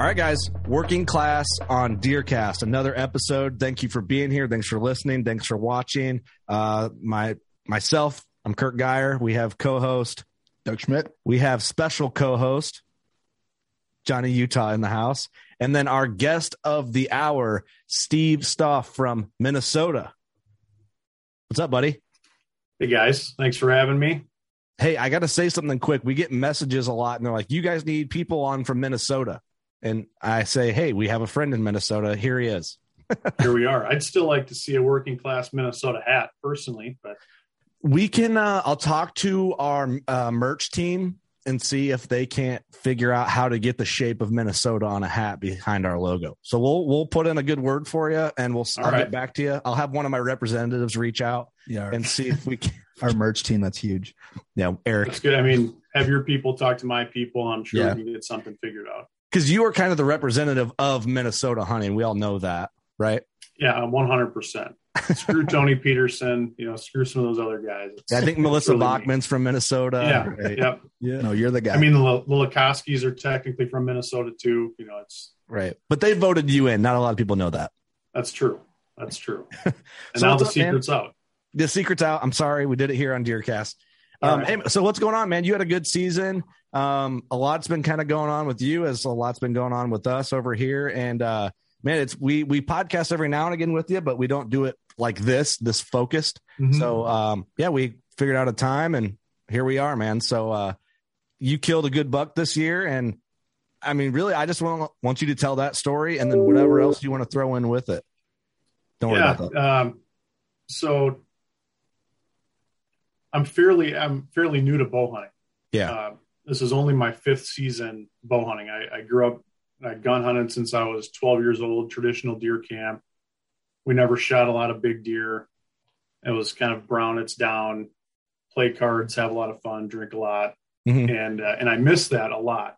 All right, guys, working class on Deercast, another episode. Thank you for being here. Thanks for listening. Thanks for watching. Uh, my myself, I'm Kurt Geyer. We have co-host Doug Schmidt. We have special co-host Johnny Utah in the house, and then our guest of the hour, Steve Stoff from Minnesota. What's up, buddy? Hey guys, thanks for having me. Hey, I got to say something quick. We get messages a lot, and they're like, "You guys need people on from Minnesota." And I say, "Hey, we have a friend in Minnesota. Here he is." Here we are. I'd still like to see a working class Minnesota hat personally, but we can. Uh, I'll talk to our uh, merch team and see if they can't figure out how to get the shape of Minnesota on a hat behind our logo. So we'll we'll put in a good word for you, and we'll I'll right. get back to you. I'll have one of my representatives reach out, yeah, and see if we can. our merch team that's huge. Yeah, Eric. That's good. I mean, have your people talk to my people. I'm sure yeah. we can get something figured out because you are kind of the representative of Minnesota hunting. We all know that, right? Yeah, one hundred percent. Screw Tony Peterson, you know, screw some of those other guys. Yeah, I think Melissa really Bachman's from Minnesota. Yeah, right? yep. Yeah, no, you're the guy. I mean, the, the are technically from Minnesota too. You know, it's right, but they voted you in. Not a lot of people know that. That's true. That's true. And so now the up, secret's man? out. The secret's out. I'm sorry, we did it here on Deercast. Um, right. hey, so what's going on, man? You had a good season. Um, a lot's been kind of going on with you, as a lot's been going on with us over here. And uh, man, it's we we podcast every now and again with you, but we don't do it like this, this focused. Mm-hmm. So um, yeah, we figured out a time, and here we are, man. So uh, you killed a good buck this year, and I mean, really, I just want want you to tell that story, and then whatever else you want to throw in with it. Don't worry yeah, about that. Um, so I'm fairly I'm fairly new to bow hunting. Yeah. Uh, this is only my fifth season bow hunting. I, I grew up, I gun hunted since I was 12 years old, traditional deer camp. We never shot a lot of big deer. It was kind of brown, it's down, play cards, have a lot of fun, drink a lot. Mm-hmm. And, uh, and I miss that a lot.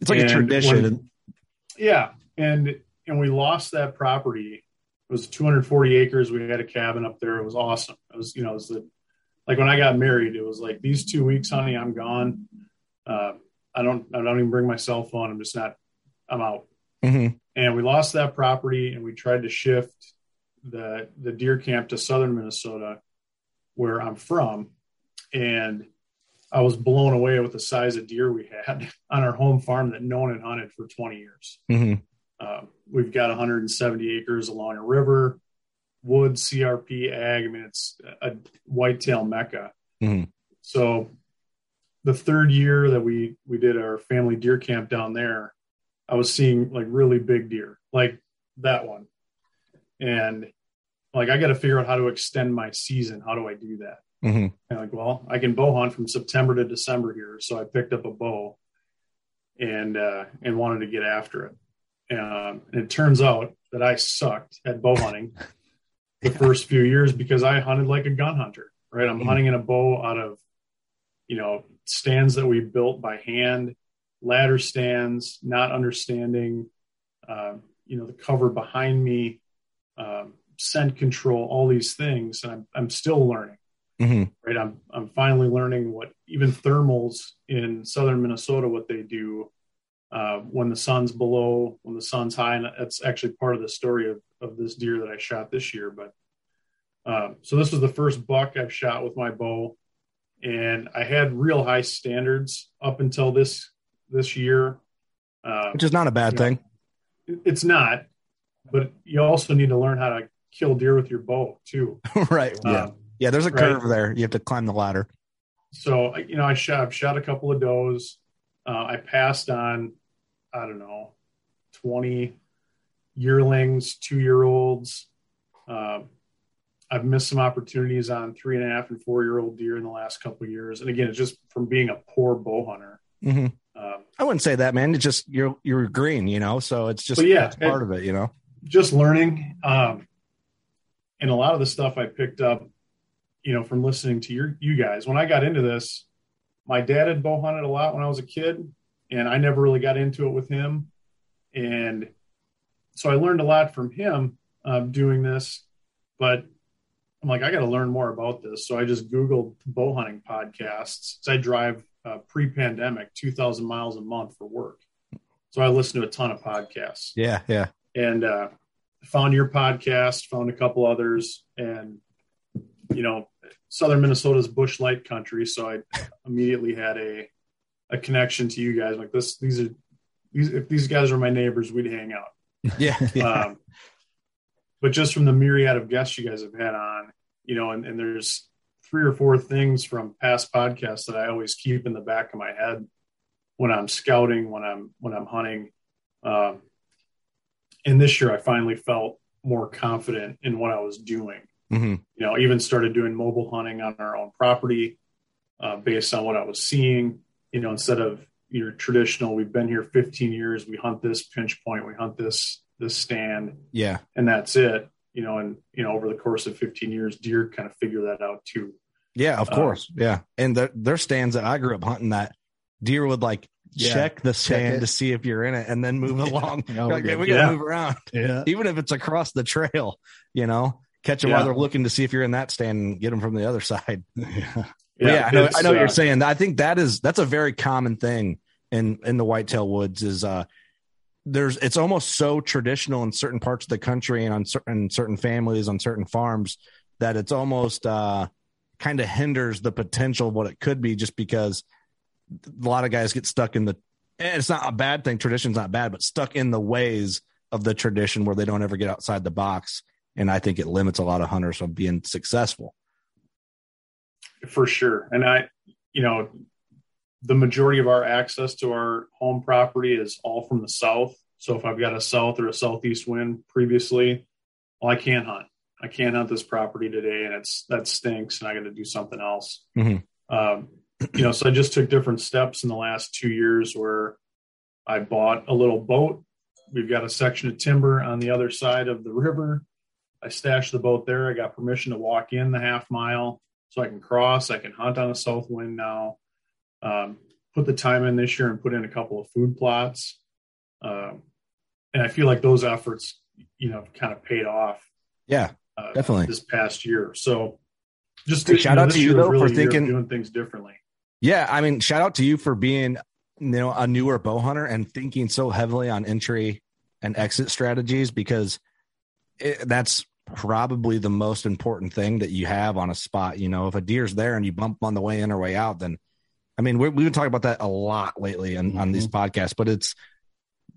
It's like and a tradition. When, yeah. And, and we lost that property. It was 240 acres. We had a cabin up there. It was awesome. It was, you know, it was the, like when I got married, it was like these two weeks, honey, I'm gone uh, I don't I don't even bring my cell phone. I'm just not. I'm out. Mm-hmm. And we lost that property, and we tried to shift the the deer camp to southern Minnesota, where I'm from, and I was blown away with the size of deer we had on our home farm that no one had hunted for 20 years. Mm-hmm. Uh, we've got 170 acres along a river, wood, CRP, ag. I mean, it's a whitetail mecca. Mm-hmm. So the third year that we we did our family deer camp down there, I was seeing like really big deer, like that one, and like I got to figure out how to extend my season. How do I do that? Mm-hmm. And like, well, I can bow hunt from September to December here. So I picked up a bow and uh, and wanted to get after it. Um, and it turns out that I sucked at bow hunting the first few years because I hunted like a gun hunter. Right, I'm Mhm. hunting in a bow out of you know stands that we built by hand, ladder stands, not understanding um, you know the cover behind me, um, scent control, all these things, and I'm I'm still learning hmm right? I'm i'm finally learning what even thermals in southern minnesota what they do uh, when the sun's below when the sun's high. And that's actually part of the story of, of this deer that i shot this year. But um, so this was the first buck i've shot with my bow and i had real high standards up until this this year uh, Which is not a bad thing. it- it's not but you also need to learn how to kill deer with your bow too right. Yeah. Um, yeah. There's a right. curve there. You have to climb the ladder. so you know i shot i've shot a couple of does uh, i passed on i don't know 20 yearlings two year olds um, i've missed some opportunities on three and a half and four year old deer in the last couple of years and again it's just from being a poor bow hunter hmm um, I wouldn't say that, man. It's just you're you're green, you know. So it's just yeah, part of it, you know. just learning um, and a lot of the stuff i picked up you know from listening to your you guys when i got into this my dad had bow hunted a lot when i was a kid and i never really got into it with him and so i learned a lot from him um, doing this but i'm like i got to learn more about this so i just googled bow hunting podcasts 'cause i drive uh, pre-pandemic 2000 miles a month for work so i listen to a ton of podcasts Yeah, yeah. and uh, found your podcast, found a couple others, and you know, Southern Minnesota's Busch Light country, so I immediately had a a connection to you guys. Like this, these are these if these guys are my neighbors, we'd hang out. Yeah. yeah. Um, but just from the myriad of guests you guys have had on, you know, and, and there's three or four things from past podcasts that I always keep in the back of my head when I'm scouting, when I'm when I'm hunting. Um, and this year, I finally felt more confident in what I was doing. hmm You know, even started doing mobile hunting on our own property uh, based on what I was seeing. You know, instead of your traditional, we've been here 15 years, we hunt this pinch point, we hunt this this stand, Yeah. and that's it. You know, and you know, over the course of 15 years, deer kind of figure that out too. Yeah, of Um, course. Yeah. And there, there's stands that I grew up hunting that deer would like Yeah. check the stand it. to see if you're in it and then move along. No, Like, we're "Hey, we gotta Yeah. move around. Yeah. Even if it's across the trail, you know, catch them Yeah. while they're looking to see if you're in that stand and get them from the other side. Yeah. Yeah, I know, I know what uh, you're saying. I think that is that's a very common thing in in the whitetail woods. Is uh, there's it's almost so traditional in certain parts of the country and on certain certain families on certain farms that it's almost uh, kind of hinders the potential of what it could be, just because a lot of guys get stuck in the. It's not a bad thing. Tradition's not bad, but stuck in the ways of the tradition where they don't ever get outside the box. And I think it limits a lot of hunters from being successful. for sure. And I, you know, the majority of our access to our home property is all from the south. So if I've got a south or a southeast wind previously, well, I can't hunt. I can't hunt this property today, and it's that stinks, and I got to do something else. Mhm. Um, you know, so I just took different steps in the last two years where I bought a little boat. We've got a section of timber on the other side of the river. I stashed the boat there. I got permission to walk in the half mile so I can cross. I can hunt on a south wind now. Um, put the time in this year and put in a couple of food plots. Um, and I feel like those efforts, you know, kind of paid off Yeah, uh, Definitely. this past year. So just Hey, shout know, out to you, though, really for a year of thinking- doing things differently. Yeah, I mean, shout out to you for being, you know, a newer bow hunter and thinking so heavily on entry and exit strategies because it, that's probably the most important thing that you have on a spot. You know, if a deer's there and you bump on the way in or way out, then I mean, we, we've been talking about that a lot lately on, on these podcasts, but it's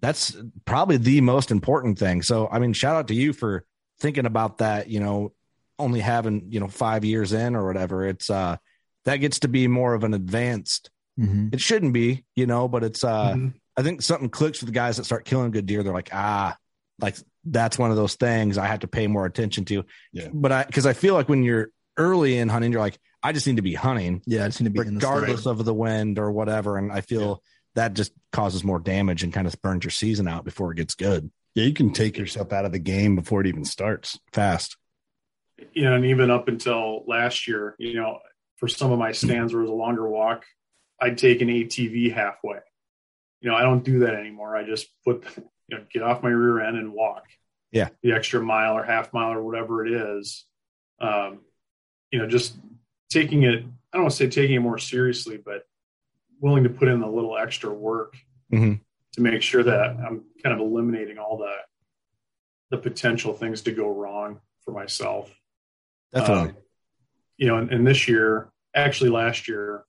that's probably the most important thing. So, I mean, shout out to you for thinking about that. You know, only having you know five years in or whatever. It's uh that gets to be more of an advanced Mhm. it shouldn't be you know but it's uh Mhm. i think something clicks with the guys that start killing good deer they're like ah like that's one of those things I have to pay more attention to. Yeah. But I because I feel like when you're early in hunting, you're like, I just need to be hunting Yeah, I just need to be in the regardless of the wind or whatever. And I feel that just causes more damage and kind of burns your season out before it gets good Yeah, you can take yourself out of the game before it even starts. fast. you know, and even up until last year, you know, for some of my stands where it was a longer walk, I'd take an ATV halfway. You know, I don't do that anymore. I just put, you know, get off my rear end and walk. Yeah. The extra mile or half mile or whatever it is. Um, you know, just taking it, I don't want to say taking it more seriously, but willing to put in a little extra work Mhm. to make sure that I'm kind of eliminating all the the potential things to go wrong for myself. Definitely. Um, you know, and, and this year, actually last year,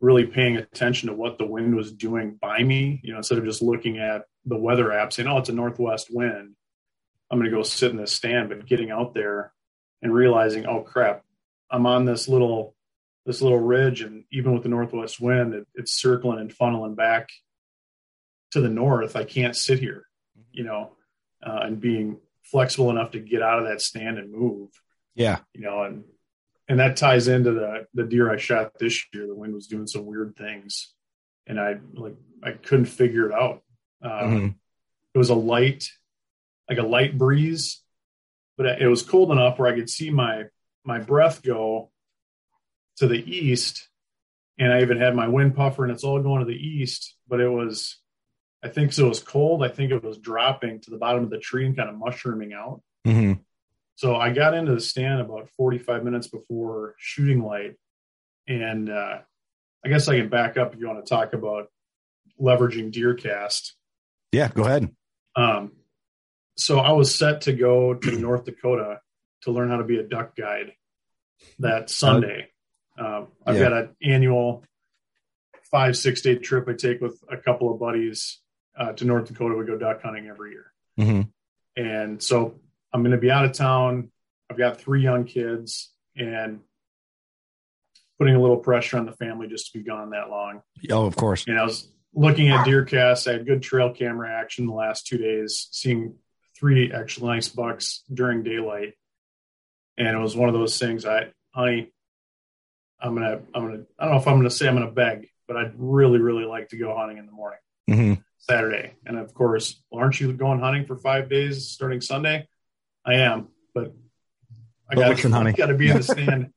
really paying attention to what the wind was doing by me, you know, instead of just looking at the weather app saying, oh, it's a northwest wind. I'm going to go sit in this stand, but getting out there and realizing, oh crap, I'm on this little, this little ridge. And even with the northwest wind, it, it's circling and funneling back to the north. I can't sit here, you know, uh, and being flexible enough to get out of that stand and move yeah. you know, and and that ties into the the deer I shot this year. The wind was doing some weird things, and I like I couldn't figure it out. Uh, Mhm. It was a light, like a light breeze, but it was cold enough where I could see my my breath go to the east, and I even had my wind puffer, and it's all going to the east. But it was, I think, so it was cold. I think it was dropping to the bottom of the tree and kind of mushrooming out. Mhm. So I got into the stand about 45 minutes before shooting light. And uh, I guess I can back up if you want to talk about leveraging Deercast. Yeah. Go ahead. Um, so I was set to go to North Dakota to learn how to be a duck guide that Sunday. Um, I've Yeah. got an annual five, six day trip I take with a couple of buddies uh, to North Dakota. We go duck hunting every year. hmm And so I'm going to be out of town. I've got three young kids and putting a little pressure on the family just to be gone that long. Oh, of course. And I was looking at deer casts. I had good trail camera action the last two days, seeing three actually nice bucks during daylight. And it was one of those things I, honey, I'm to, I'm to, I don't know if I'm going to say I'm going to beg, but I'd really, really like to go hunting in the morning. hmm Saturday. And of course, well, aren't you going hunting for five days starting Sunday? I am, but I got to be in the stand.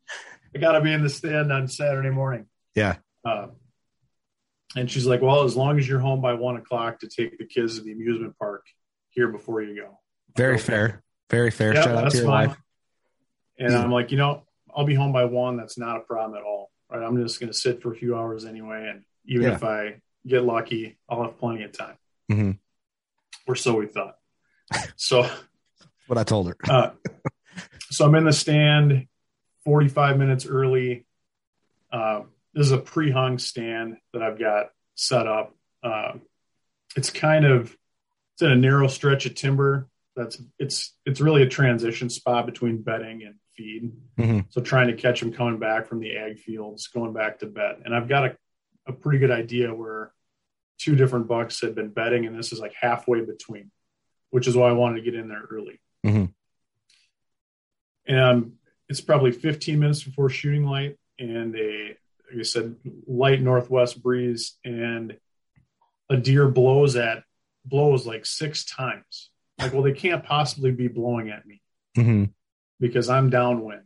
I got to be in the stand on Saturday morning. Yeah. Uh, and she's like, well, as long as you're home by one o'clock to take the kids to the amusement park here before you go. Very Okay. fair. Very fair. Yeah, Shout out to your fine. wife. And I'm like, you know, I'll be home by one. That's not a problem at all. Right. I'm just going to sit for a few hours anyway. And even Yeah. if I get lucky, I'll have plenty of time. Mhm. Or so we thought. So, What I told her. uh, so I'm in the stand 45 minutes early. Uh, this is a pre-hung stand that I've got set up. Um, it's kind of it's in a narrow stretch of timber. That's it's it's really a transition spot between bedding and feed. Mhm. So trying to catch them coming back from the ag fields, going back to bed, and I've got a, a pretty good idea where two different bucks had been bedding, and this is like halfway between, which is why I wanted to get in there early. Mhm. And um, it's probably 15 minutes before shooting light, and a like I said, light northwest breeze, and a deer blows at blows like six times. Like, well, they can't possibly be blowing at me hmm because I'm downwind.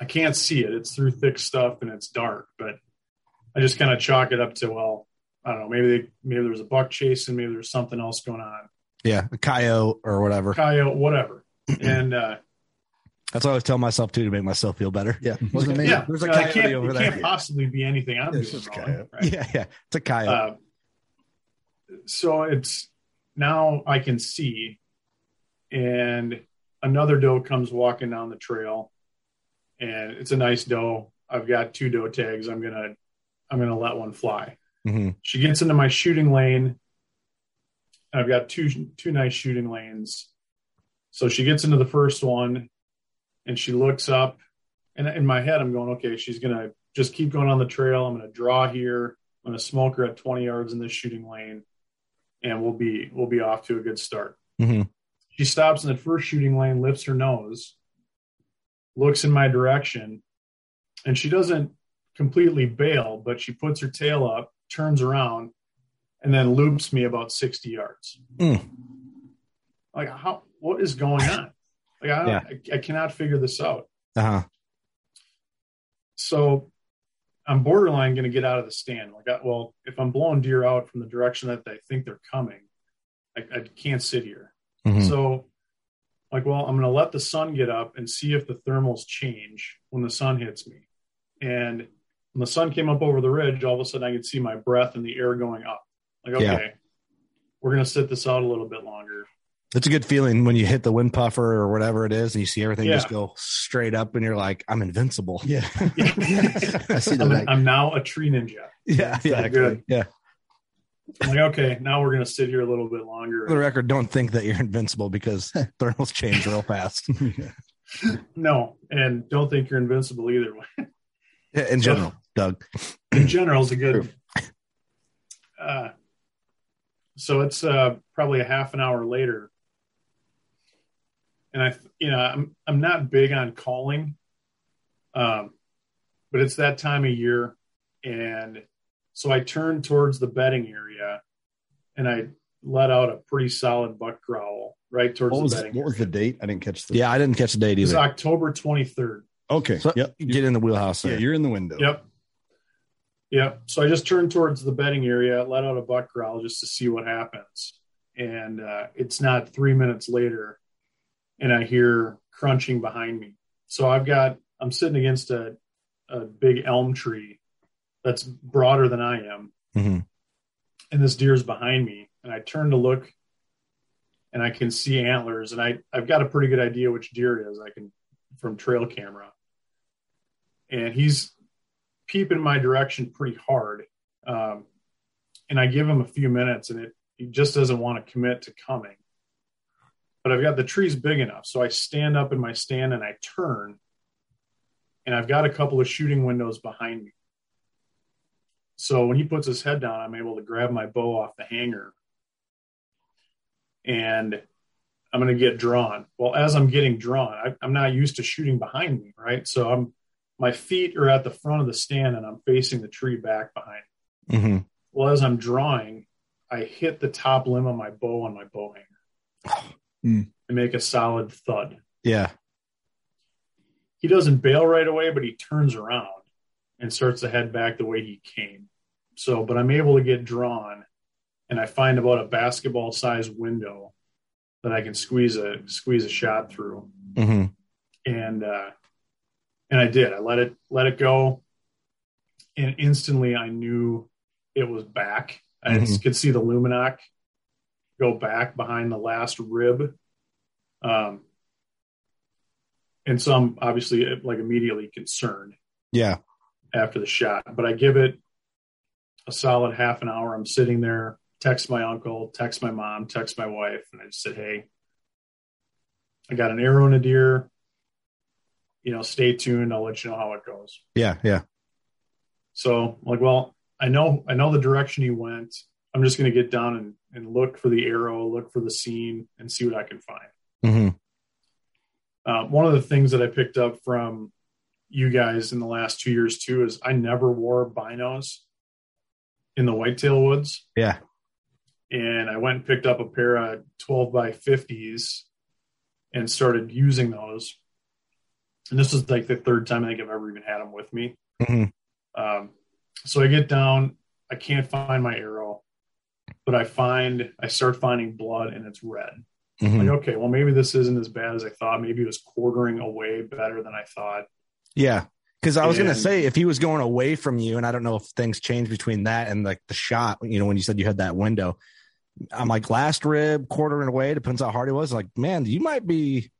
I can't see it. It's through thick stuff and it's dark, but I just kind of chalk it up to, well, I don't know, maybe they, maybe there's a buck chasing, maybe there's something else going on. Yeah. A coyote or whatever. Coyote, whatever. and uh, That's what I always tell myself too to make myself feel better. Yeah, wasn't me. yeah, There's a uh, it coyote can't, over it there. can't possibly be anything I'm It's doing just wrong, coyote. right? Yeah. Yeah. It's a coyote. Uh, so it's now I can see, and another doe comes walking down the trail, and it's a nice doe. I've got two doe tags. I'm gonna I'm gonna let one fly. Mhm. She gets into my shooting lane. I've got two two nice shooting lanes. So she gets into the first one, and she looks up, and in my head I'm going, okay, she's gonna just keep going on the trail. I'm gonna draw here. I'm gonna smoke her at 20 yards in this shooting lane, and we'll be we'll be off to a good start. Mhm. She stops in the first shooting lane, lifts her nose, looks in my direction, and she doesn't completely bail, but she puts her tail up, turns around, and then loops me about 60 yards. Mm. Like, how, what is going on? Like, I, Yeah. I, I cannot figure this out. Uh huh. So I'm borderline going to get out of the stand. Like, I, well, if I'm blowing deer out from the direction that they think they're coming, I, I can't sit here. Mhm. So, like, well, I'm going to let the sun get up and see if the thermals change when the sun hits me. And when the sun came up over the ridge, all of a sudden I could see my breath and the air going up. Like, okay, Yeah. we're going to sit this out a little bit longer. It's a good feeling when you hit the wind puffer or whatever it is, and you see everything Yeah. just go straight up, and you're like, "I'm invincible." Yeah. I see the I'm, leg. I'm now a tree ninja. Yeah, Exactly. Good. Yeah. I'm like, okay, now we're going to sit here a little bit longer. For the record, don't think that you're invincible because thermals change real fast. No, and don't think you're invincible either. Yeah, In general, Doug. In general, is a good. Uh, so it's uh, probably a half an hour later, and I, you know, I'm I'm not big on calling, um, but it's that time of year, and so I turned towards the bedding area, and I let out a pretty solid buck growl right towards What the was, bedding. what was the date? I didn't catch the. Yeah, I didn't catch the date It was. October 23rd. Okay. So yep. get in the wheelhouse. Yeah, you're in the window. Yep. Yep. So I just turned towards the bedding area, let out a buck growl just to see what happens. And uh, it's not three minutes later, and I hear crunching behind me. So I've got, I'm sitting against a, a big elm tree that's broader than I am. Mhm. And this deer's behind me. And I turn to look and I can see antlers. And I, I've got a pretty good idea which deer it is. I can, from trail camera. And he's peeping my direction pretty hard. Um, and I give him a few minutes and it, he just doesn't want to commit to coming. But I've got the trees big enough. So I stand up in my stand and I turn and I've got a couple of shooting windows behind me. So when he puts his head down, I'm able to grab my bow off the hanger and I'm going to get drawn. Well, as I'm getting drawn, I, I'm not used to shooting behind me, right? So I'm my feet are at the front of the stand and I'm facing the tree back behind. me. Mhm. Well, as I'm drawing, I hit the top limb of my bow on my bow hanger Hmm. and make a solid thud. Yeah. He doesn't bail right away, but he turns around and starts to head back the way he came. So, but I'm able to get drawn and I find about a basketball size window that I can squeeze a squeeze a shot through. hmm and uh, and I did. I let it let it go, and instantly I knew it was back. I Mhm. could see the Lumenok go back behind the last rib, um, and so I'm obviously like immediately concerned Yeah. After the shot. But I give it a solid half an hour. I'm sitting there, text my uncle, text my mom, text my wife, and I just said, "Hey, I got an arrow in a deer. You know, stay tuned. I'll let you know how it goes." Yeah. Yeah. So like, well, I know I know the direction he went. I'm just going to get down and, and look for the arrow, look for the scene, and see what I can find. hmm Uh, one of the things that I picked up from you guys in the last two years too is I never wore binos in the whitetail woods. Yeah. And I went and picked up a pair of 12 by 50s and started using those. And this is like the third time I think I've ever even had them with me. hmm Um, so I get down, I can't find my arrow, but I find, I start finding blood and it's red. hmm Like, okay, well, maybe this isn't as bad as I thought. Maybe it was quartering away better than I thought. Yeah. Because I was going to say, if he was going away from you, and I don't know if things changed between that and like the shot, you know, when you said you had that window, I'm like last rib, quarter quartering away, depends how hard it was. Like, man, you might be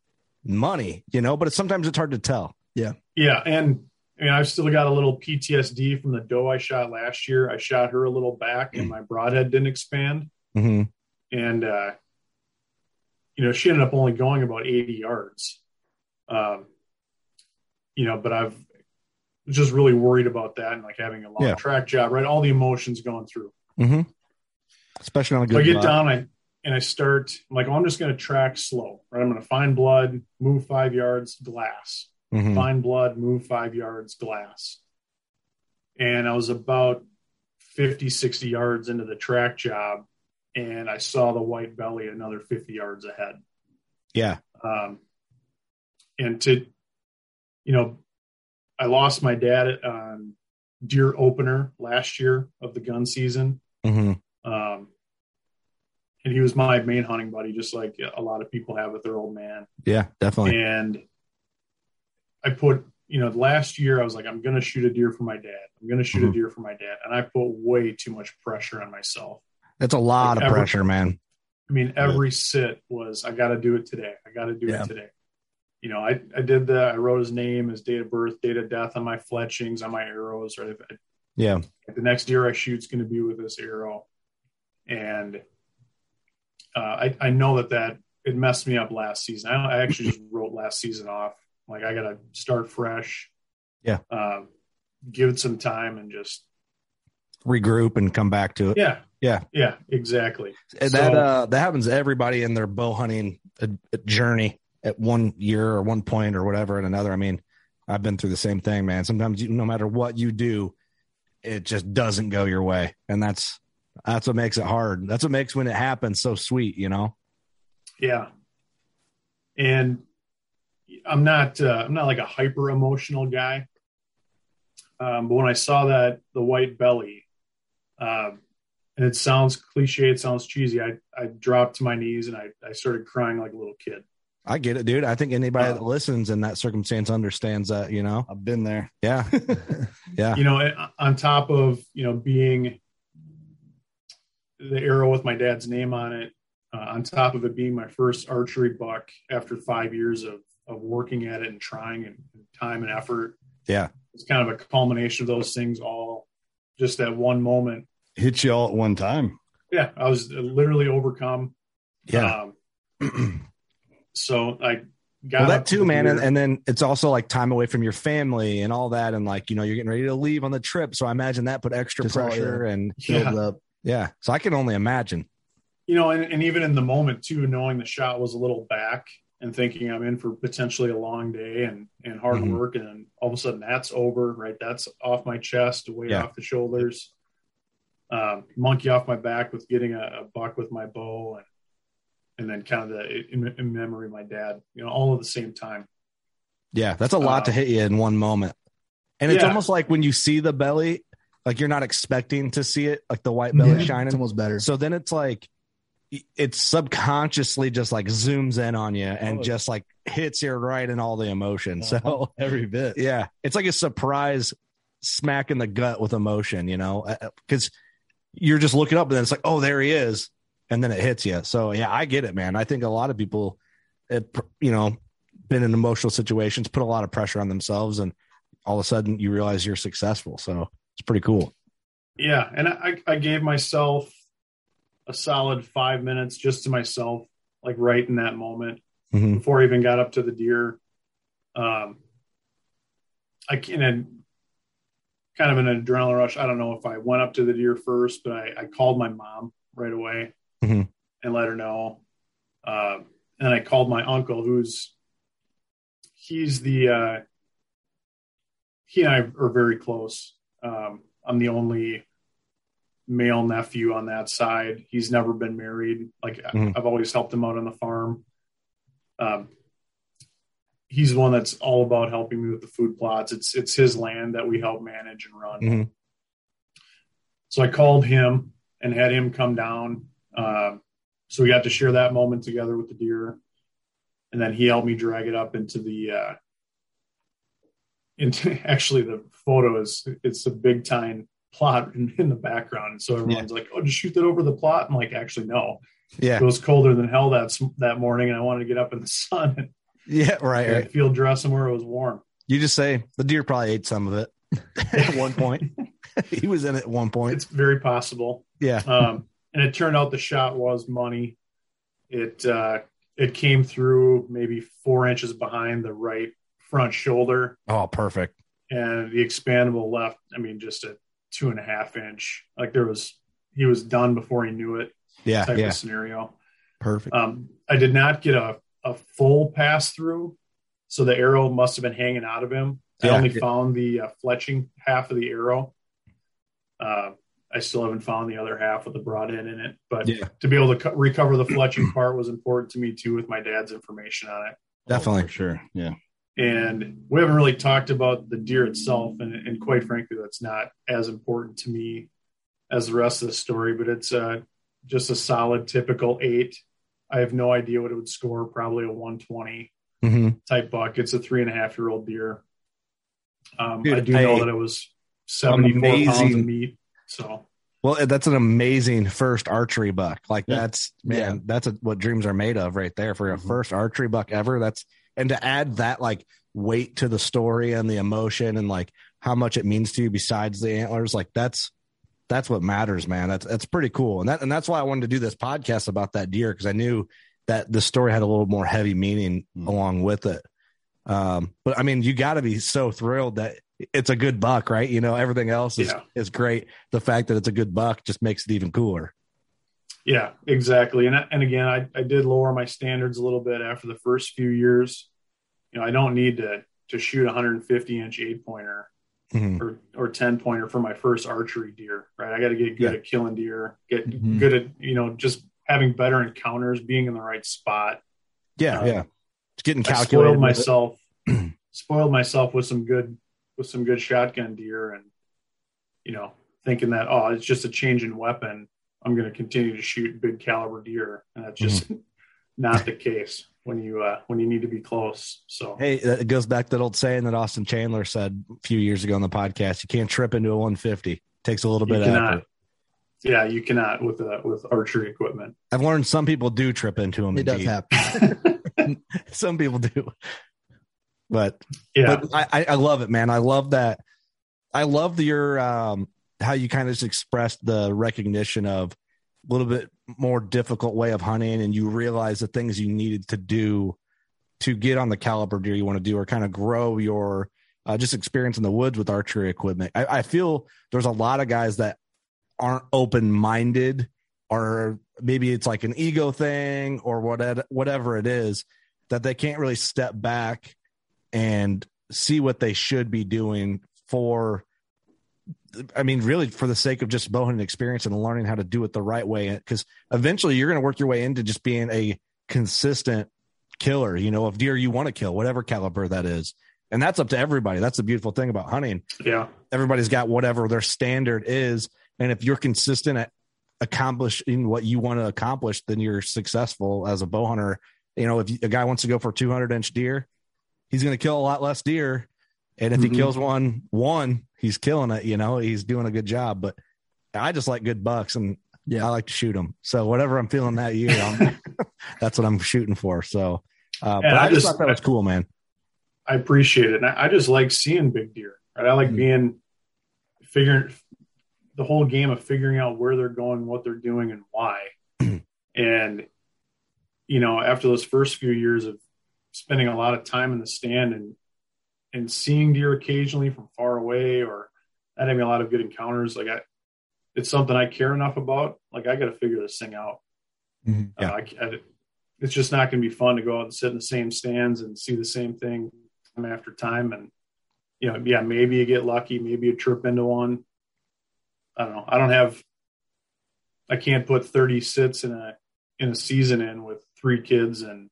money, you know, but it's, sometimes it's hard to tell. Yeah, Yeah. and I mean, I've still got a little PTSD from the doe I shot last year. I shot her a little back, and my broadhead didn't expand, hmm and uh, you know, she ended up only going about 80 yards. Um, you know, but I've just really worried about that and like having a long Yeah. track job, right? All the emotions going through. Mm-hmm. Especially on a So I get down, I and I start, I'm like, oh, I'm just going to track slow, right? I'm going to find blood, move five yards, glass, Mhm. find blood, move five yards, glass. And I was about 50, 60 yards into the track job, and I saw the white belly another 50 yards ahead. Yeah. Um, and to, you know, I lost my dad on deer opener last year of the gun season. hmm Um, and he was my main hunting buddy, just like a lot of people have with their old man. Yeah, definitely. And I put, you know, last year I was like, I'm going to shoot a deer for my dad. I'm going to shoot Mhm. a deer for my dad. And I put way too much pressure on myself. That's a lot Like of every- pressure, man. I mean, every sit was, I got to do it today. I got to do Yeah. it today. You know, I, I did that. I wrote his name, his date of birth, date of death on my fletchings, on my arrows. Right. Yeah. The next deer I shoot's going to be with this arrow. And uh, I, I know that that it messed me up last season. I, I actually just wrote last season off. Like I got to start fresh. Yeah. Um, give it some time and just, Regroup and come back to it. yeah. Yeah. Yeah, exactly. And that So- uh that happens to everybody in their bow hunting uh, journey at one year or one point or whatever and another. I mean, I've been through the same thing, man. Sometimes you, no matter what you do, it just doesn't go your way, and that's that's what makes it hard. That's what makes when it happens so sweet, you know. Yeah. And I'm not uh, I'm not like a hyper emotional guy. Um, but when I saw that the white belly, um, and it sounds cliche, it sounds cheesy. I, I dropped to my knees and I, I started crying like a little kid. I get it, dude. I think anybody Uh, that listens in that circumstance understands that, you know. I've been there. Yeah, yeah, You know, on top of you know being the arrow with my dad's name on it, uh, on top of it being my first archery buck after five years of of working at it and trying and, and time and effort. Yeah. it's kind of a culmination of those things all just that one moment. Hit you all at one time. Yeah, I was literally overcome. yeah. Um, so I got well, that too, man. And, and then it's also like time away from your family and all that. And like, you know, you're getting ready to leave on the trip. So I imagine that put extra Just all, pressure and Yeah. Filled up. yeah. So I can only imagine. you know, and, and even in the moment too, knowing the shot was a little back and thinking I'm in for potentially a long day and, and hard Mhm. work. And then all of a sudden that's over, right? That's off my chest, weight Yeah. off the shoulders, um, monkey off my back with getting a, a buck with my bow and, and then kind of the in, in memory of my dad, you know, all at the same time. Yeah. That's a lot to Uh, hit you in one moment. And it's yeah. almost like when you see the belly, like you're not expecting to see it, like the white belly Yeah, It's shining. almost better. So then it's like, it's subconsciously just like zooms in on you and Oh. just like hits you right in all the emotion. So Uh-huh. every bit. Yeah, it's like a surprise smack in the gut with emotion, you know, because you're just looking up and then it's like, oh, there he is, and then it hits you. So yeah, I get it, man. I think a lot of people, it, you know, been in emotional situations, put a lot of pressure on themselves, and all of a sudden you realize you're successful. So it's pretty cool. Yeah. And I, I gave myself a solid five minutes just to myself, like right in that moment. Mhm. before I even got up to the deer. Um, I can and kind of an adrenaline rush. I don't know if I went up to the deer first, but I, I called my mom right away Mhm. and let her know. Um, and I called my uncle, who's he's the uh, he and I are very close. Um, I'm the only male nephew on that side. He's never been married. Like Mhm. I've always helped him out on the farm. Um, he's the one that's all about helping me with the food plots. It's it's his land that we help manage and run. Mhm. So I called him and had him come down. Um, so we got to share that moment together with the deer, and then he helped me drag it up into the. Uh, into actually the photo is it's a big time plot in, in the background, so everyone's like, "Oh, just shoot that over the plot." I'm like, "Actually, no. Yeah, It was colder than hell that that morning, and I wanted to get up in the sun and yeah, right, get right. field dress somewhere it was warm." You just say the deer probably ate some of it at one point. he was in it at one point. It's very possible. Yeah, um, and it turned out the shot was money. It uh, it came through maybe four inches behind the right front shoulder, oh, perfect. and the expandable left. I mean, just a two and a half inch. Like there was, he was done before he knew it. Yeah, Type yeah. of scenario. Perfect. Um, I did not get a, a full pass through, so the arrow must have been hanging out of him. I Yeah. only found the uh, fletching half of the arrow. Uh, I still haven't found the other half with the broadhead in it, but Yeah. to be able to co- recover the fletching part was important to me too, with my dad's information on it. Definitely. For sure. Yeah. And we haven't really talked about the deer itself, and, and quite frankly, that's not as important to me as the rest of the story. But it's uh, just a solid, typical eight. I have no idea what it would score. Probably a 120 hmm type buck. It's a three and a half year old deer. Um, Dude, I do I- know that it was 74 pounds of meat. So Well, that's an amazing first archery buck. Like Yeah. that's man, that's a, what dreams are made of right there for a Mhm. first archery buck ever. That's and to add that like weight to the story and the emotion and like how much it means to you besides the antlers. Like that's that's what matters, man. That's that's pretty cool. And that and that's why I wanted to do this podcast about that deer because I knew that the story had a little more heavy meaning Mhm. along with it. Um, but I mean, you got to be so thrilled that it's a good buck, right? You know, everything else is Yeah. is great. The fact that it's a good buck just makes it even cooler. yeah, exactly. And and again, I, I did lower my standards a little bit after the first few years. You know, I don't need to to shoot a 150 inch eight pointer Mhm. or or 10 pointer for my first archery deer, right? I got to get good Yeah. at killing deer, get Mhm. good at you know just having better encounters, being in the right spot. Yeah, Um, yeah. It's getting I calculated. spoiled myself, spoiled myself with some good with some good shotgun deer, and you know, thinking that oh, it's just a change in weapon. I'm going to continue to shoot big caliber deer, and that's just Mm-hmm. not the case when you uh, when you need to be close. So Hey, it goes back to that old saying that Austin Chandler said a few years ago on the podcast. You can't trip into a 150. takes a little you bit of cannot. effort. Yeah, you cannot with uh, with archery equipment. I've learned some people do trip into them. It does happen. some people do. But Yeah, but I, I- love it, man. I love that. I love your um how you kind of just expressed the recognition of a little bit more difficult way of hunting, and you realize the things you needed to do to get on the caliber deer you want to do, or kind of grow your uh, just experience in the woods with archery equipment. I, I feel there's a lot of guys that aren't open minded, or maybe it's like an ego thing, or whatever whatever it is that they can't really step back and see what they should be doing for I mean, really for the sake of just bow hunting experience and learning how to do it the right way. Because eventually you're going to work your way into just being a consistent killer, you know, of deer you want to kill, whatever caliber that is. And that's up to everybody. That's the beautiful thing about hunting. yeah, Everybody's got whatever their standard is. And if you're consistent at accomplishing what you want to accomplish, then you're successful as a bow hunter. You know, if a guy wants to go for 200 inch deer, he's going to kill a lot less deer. And if Mhm. he kills one, one, he's killing it. You know, he's doing a good job. But I just like good bucks, and Yeah. I like to shoot them. So whatever I'm feeling that year, I'm, that's what I'm shooting for. So, uh, but I, I just just- thought that was cool, man. I appreciate it. And I, I just like seeing big deer. Right? I like Mhm. being figuring the whole game of figuring out where they're going, what they're doing, and why. and you know, after those first few years of spending a lot of time in the stand and and seeing deer occasionally from far away, or not having a lot of good encounters, like I, it's something I care enough about. Like I got to figure this thing out. Mhm. Uh, I, I- it's just not going to be fun to go out and sit in the same stands and see the same thing time after time. And you know, yeah, maybe you get lucky, maybe you trip into one. I don't know. I don't have. I can't put thirty sits in a in a season in with three kids and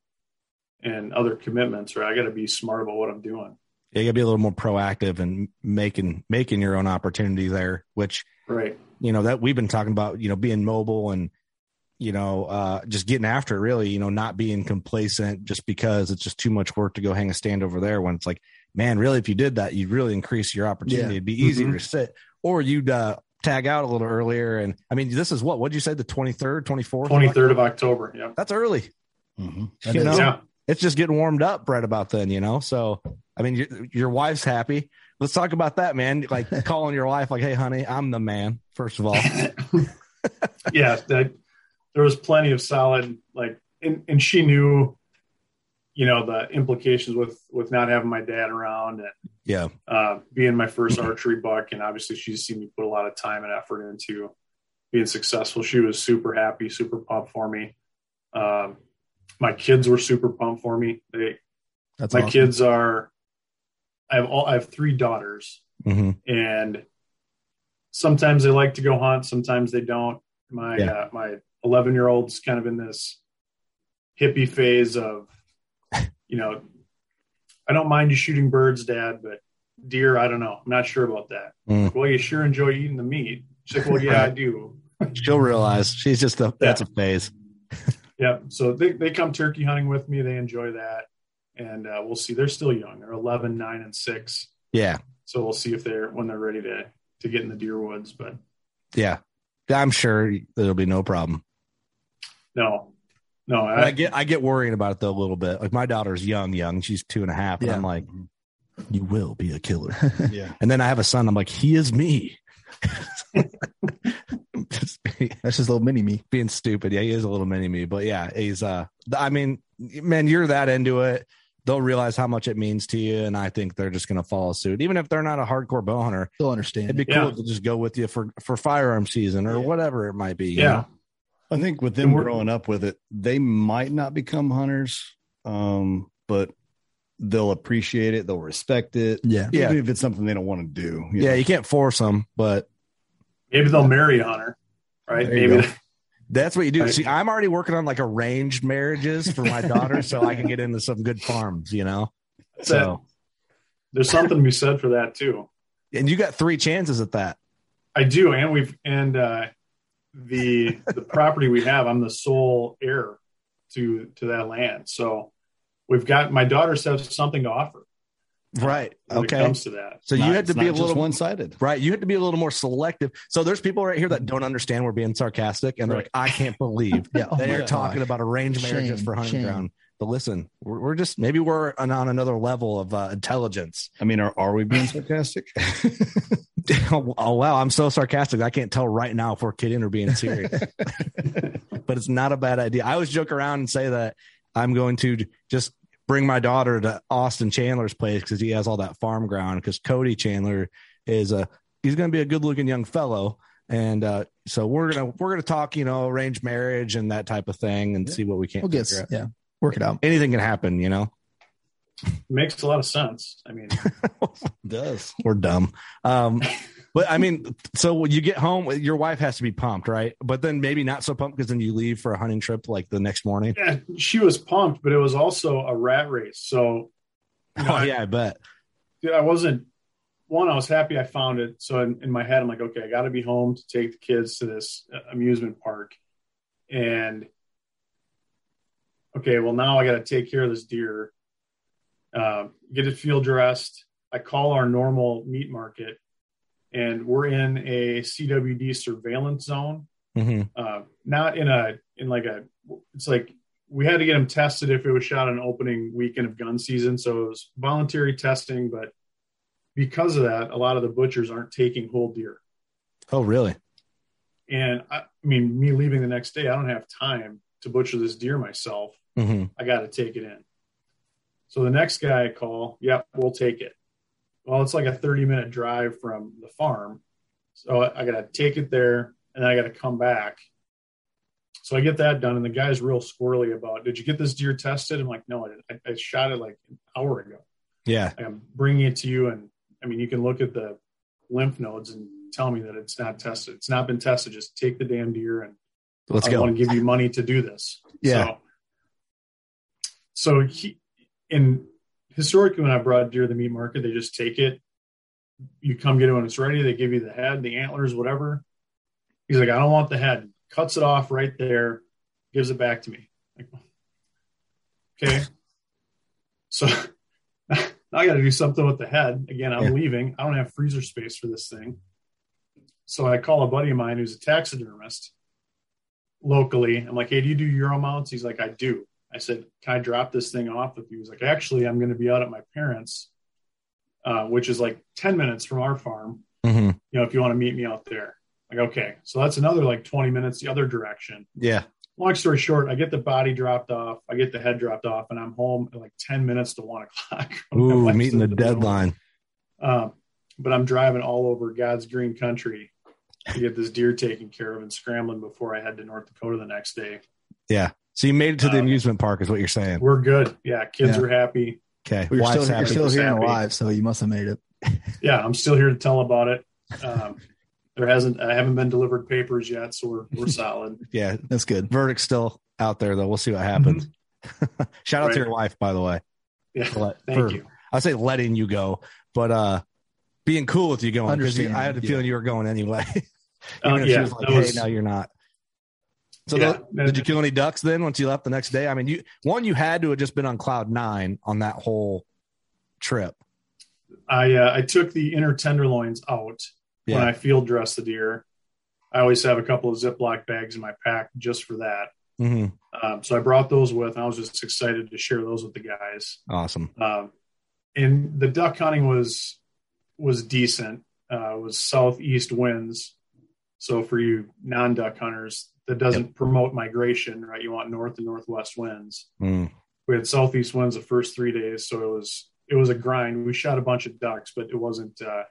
and other commitments. right? I got to be smart about what I'm doing. Yeah, you got to be a little more proactive and making making your own opportunity there, which Right. you know that we've been talking about you know being mobile and you know uh just getting after it really you know not being complacent just because it's just too much work to go hang a stand over there when it's like man really if you did that you'd really increase your opportunity Yeah. it'd be easier Mhm. to sit or you'd uh tag out a little earlier and i mean this is what what'd you say the 23rd 24th Twenty third of October. Yeah. that's early Mhm. You know? Yeah. It's just getting warmed up right about then, you know? So, I mean, your, your wife's happy. Let's talk about that, man. Like calling your wife, like, Hey, honey, I'm the man, first of all. yeah, that there was plenty of solid like, and, and she knew, you know, the implications with with not having my dad around and yeah. uh, being my first archery buck, and obviously she's seen me put a lot of time and effort into being successful. She was super happy, super pumped for me. Um, my kids were super pumped for me. They, That's my awesome. kids are, I have all, I have three daughters Mhm. and sometimes they like to go hunt. Sometimes they don't. My, Yeah. uh, my 11 year old's kind of in this hippie phase of, you know, I don't mind you shooting birds, dad, but deer, I don't know. I'm not sure about that. Mm. Well, you sure enjoy eating the meat. She's like, well, yeah, I do. She'll realize she's just a that's a phase. Yep. So they, they come turkey hunting with me. They enjoy that. And uh, we'll see. They're still young. They're 11, 9, and 6. Yeah, So we'll see if they're when they're ready to to get in the deer woods. But yeah. I'm sure there'll be no problem. no, no, I I, get I get worried about it though a little bit. Like my daughter's young, young. She's two and a half, and I'm like, you will be a killer. Yeah. And then I have a son. I'm like, he is me. Just be- That's just a little mini me. being stupid. Yeah, he is a little mini me, but yeah, he's. uh I mean, man, you're that into it. They'll realize how much it means to you, and I think they're just going to follow suit, even if they're not a hardcore bow hunter. They'll understand. It'd understand. be cool Yeah. to just go with you for for firearm season or Yeah. whatever it might be. you yeah, know? I think with them growing up with it, they might not become hunters, um, but they'll appreciate it. They'll respect it. Yeah. Yeah. If it's something they don't want to do. you yeah. know? You can't force them, but maybe they'll marry a hunter, right? There Maybe. That's what you do. Right. See, I'm already working on like arranged marriages for my daughter, so I can get into some good farms. You know, that's so it. there's something to be said for that too. and you got three chances at that. I do, and we've and uh, the the property we have, I'm the sole heir to to that land. So we've got my daughters have something to offer Right. when Okay. it comes to that. So you had to be a little one-sided. right. You had to be a little more selective. So there's people right here that don't understand we're being sarcastic, and they're Right. like, I can't believe Yeah. Oh they're talking about arranged marriages Shame, for hunting shame. ground. But listen, we're, we're just maybe we're on, on another level of uh, intelligence. I mean, are, are we being sarcastic? oh wow, I'm so sarcastic. I can't tell right now if we're kidding or being serious. but it's not a bad idea. I always joke around and say that I'm going to just bring my daughter to Austin Chandler's place because he has all that farm ground. Because Cody Chandler is a he's going to be a good looking young fellow, and uh, so we're gonna we're gonna talk, you know, arranged marriage and that type of thing, and see what we can. We'll get out. yeah. Work it out. Anything can happen, you know. It makes a lot of sense. I mean, does. We're dumb. Um, but I mean, so when you get home, your wife has to be pumped, right? But then maybe not so pumped because then you leave for a hunting trip like the next morning. yeah, she was pumped, but it was also a rat race. So you know, Oh yeah, I bet. dude, I wasn't one. I was happy I found it. So in, in my head, I'm like, okay, I got to be home to take the kids to this uh, amusement park, and okay, well now I got to take care of this deer, um, get it field dressed. I call our normal meat market, and we're in a CWD surveillance zone. hmm Uh, not in a in like a. It's like we had to get them tested if it was shot on opening weekend of gun season. So it was voluntary testing, but because of that, a lot of the butchers aren't taking whole deer. Oh really? And I, I mean, me leaving the next day, I don't have time to butcher this deer myself. hmm I got to take it in. So the next guy I call, yep, we'll take it. Well, it's like a 30 minute drive from the farm. So I got to take it there and then I got to come back. So I get that done. And the guy's real squirrely about, did you get this deer tested? I'm like, no, I. I, I shot it like an hour ago. Yeah. I'm bringing it to you. And I mean, you can look at the lymph nodes and tell me that it's not tested. It's not been tested. Just take the damn deer and Let's I go. want to give you money to do this. Yeah. So, so he, in historically, when I brought deer to the meat market, they just take it. You come get it when it's ready. They give you the head, the antlers, whatever. He's like, I don't want the head. Cuts it off right there, gives it back to me. Like, okay. So now I got to do something with the head. Again, I'm Yeah. leaving. I don't have freezer space for this thing. So I call a buddy of mine who's a taxidermist locally. I'm like, hey, do you do Euro mounts? He's like, I do. I said, can I drop this thing off If? He was like, actually, I'm going to be out at my parents', uh, which is like 10 minutes from our farm. hmm You know, if you want to meet me out there. Like, okay. So that's another like 20 minutes the other direction. Yeah. Long story short, I get the body dropped off, I get the head dropped off, and I'm home at like 10 minutes to one o'clock. Ooh, meeting the middle. deadline. Um, but I'm driving all over God's green country to get this deer taken care of and scrambling before I head to North Dakota the next day. Yeah. So you made it to the Uh, amusement park, is what you're saying. We're good. Yeah, kids Yeah. are happy. Okay. Well, you're Wife's still, you're still here and happy. alive, so you must have made it. Yeah, I'm still here to tell about it. Um, there hasn't I haven't been delivered papers yet, so we're we're solid. yeah. That's good. Verdict's still out there, though. We'll see what happens. Shout out Right. to your wife, by the way. Yeah, For let- thank for- you. I say letting you go, but uh being cool with you going Understand, I had the yeah. feeling you were going anyway. Uh, Even if she yeah, was like, that "Hey, was- now you're not." So Yeah, that- did you kill any ducks then once you left the next day? I mean, you one you had to have just been on cloud nine on that whole trip. I uh, I took the inner tenderloins out when I field dress the deer. I always have a couple of Ziploc bags in my pack just for that. hmm Um, so I brought those with, and I was just excited to share those with the guys. Awesome. Um, and the duck hunting was was decent. Uh, it was southeast winds, so for you non duck hunters, that doesn't promote migration, right? You want north and northwest winds. Mm. We had southeast winds the first three days, so it was it was a grind. We shot a bunch of ducks, but it wasn't uh,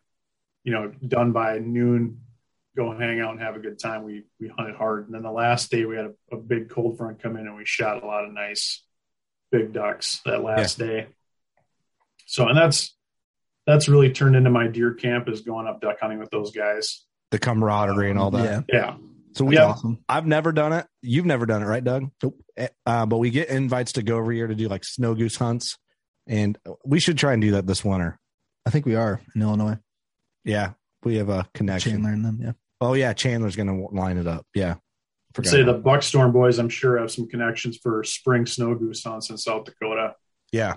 you know done by noon. Go hang out and have a good time. We we hunted hard, and then the last day we had a, a big cold front come in, and we shot a lot of nice big ducks that last day. So, and that's that's really turned into my deer camp is going up duck hunting with those guys. The camaraderie and all that. Yeah. Yeah, So we Yeah. Awesome. I've never done it. You've never done it, right, Doug? Nope. Uh, but we get invites to go every year to do like snow goose hunts, and we should try and do that this winter. I think we are in Illinois. Yeah, we have a connection. Chandler and them. Yeah. Oh yeah, Chandler's going to line it up. Yeah, Forgot say the Buckstorm boys, I'm sure have some connections for spring snow goose hunts in South Dakota. Yeah.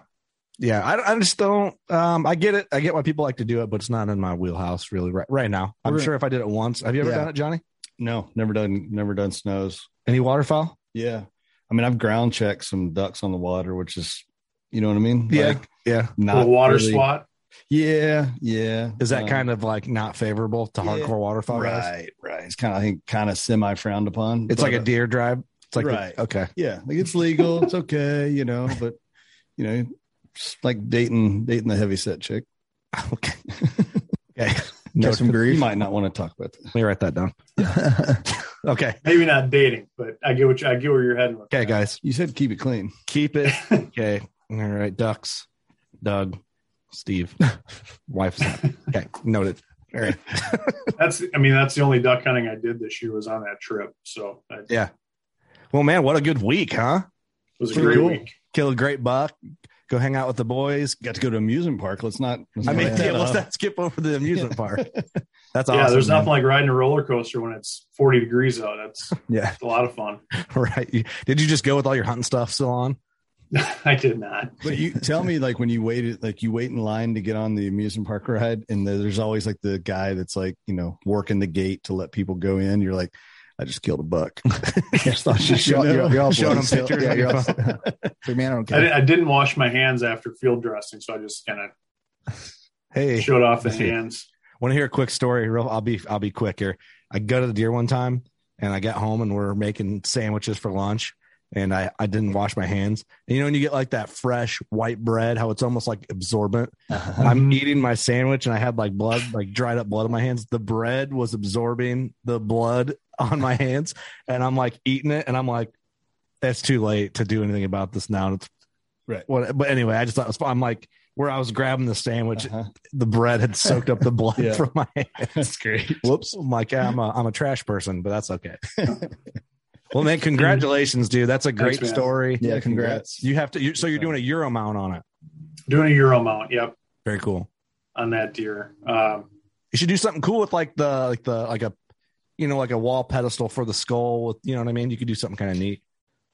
Yeah. I, I just don't, um, I get it. I get why people like to do it, but it's not in my wheelhouse really right, right now. I'm We're- sure if I did it once, have you ever Yeah. done it, Johnny? No, never done, never done snows. Any waterfowl? Yeah. I mean, I've ground checked some ducks on the water, which is, you know what I mean? Yeah. Like, Yeah. Not little water really- swat. Yeah. Yeah. Is that Um, kind of like not favorable to yeah. hardcore waterfowl guys? right? Right. It's kind of, I think, kind of semi frowned upon. It's but, like a deer drive. It's like, the- Right. okay. Yeah. Like it's legal. it's okay, you know, but, you know, it's like dating, dating the heavy set chick. Okay. okay. Got some You might not want to talk about that. Let me write that down. Okay. Maybe not dating, but I get what you, I get where you're heading with. Okay, that. guys. You said keep it clean. Keep it. Okay. All right. Ducks. Doug. Steve. Wife's happy. Okay. Noted. All right. That's I mean that's the only duck hunting I did this year was on that trip. So that Yeah. Well, man, what a good week, huh? was a Pretty great cool. week. Kill a great buck. Go hang out with the boys. Got to go to amusement park. Let's not. let's I mean, let yeah, that let's not skip over the amusement park. That's awesome. yeah, there's man. nothing like riding a roller coaster when it's 40 degrees out. That's Yeah. a lot of fun. Right. Did you just go with all your hunting stuff still on? I did not. But you tell me, like when you waited, like you wait in line to get on the amusement park ride, and there's always like the guy that's like, you know, working the gate to let people go in. You're like, I just killed a buck. just thought you should You're, know. you're, you're all them still- pictures Yeah, you're your all, Like, man, I don't care. did, I didn't wash my hands after field dressing, so I just kind of Hey, showed off the Let's hands. want to hear a quick story? Real, I'll be I'll be quick here. I gutted a deer one time, and I got home and we're making sandwiches for lunch, and I I didn't wash my hands. And you know when you get like that fresh white bread, how it's almost like absorbent. Uh-huh. I'm eating my sandwich and I had like blood, like dried up blood on my hands. The bread was absorbing the blood on my hands, and I'm like eating it, and I'm like, it's too late to do anything about this now. It's Right. What, but anyway, I just thought it was fun. I'm like, where I was grabbing the sandwich, Uh-huh. the bread had soaked up the blood Yeah. from my hands. That's great. Whoops. I'm like, yeah, I'm a, I'm a trash person, but that's okay. well, man, congratulations, dude. That's a great Thanks, story. Yeah, congrats. You have to, you, so you're doing a Euro mount on it. Doing a Euro mount, yep, Very cool. on that deer. Um, You should do something cool with like the, like the, like a, you know, like a wall pedestal for the skull with, you know what I mean? You could do something kind of neat.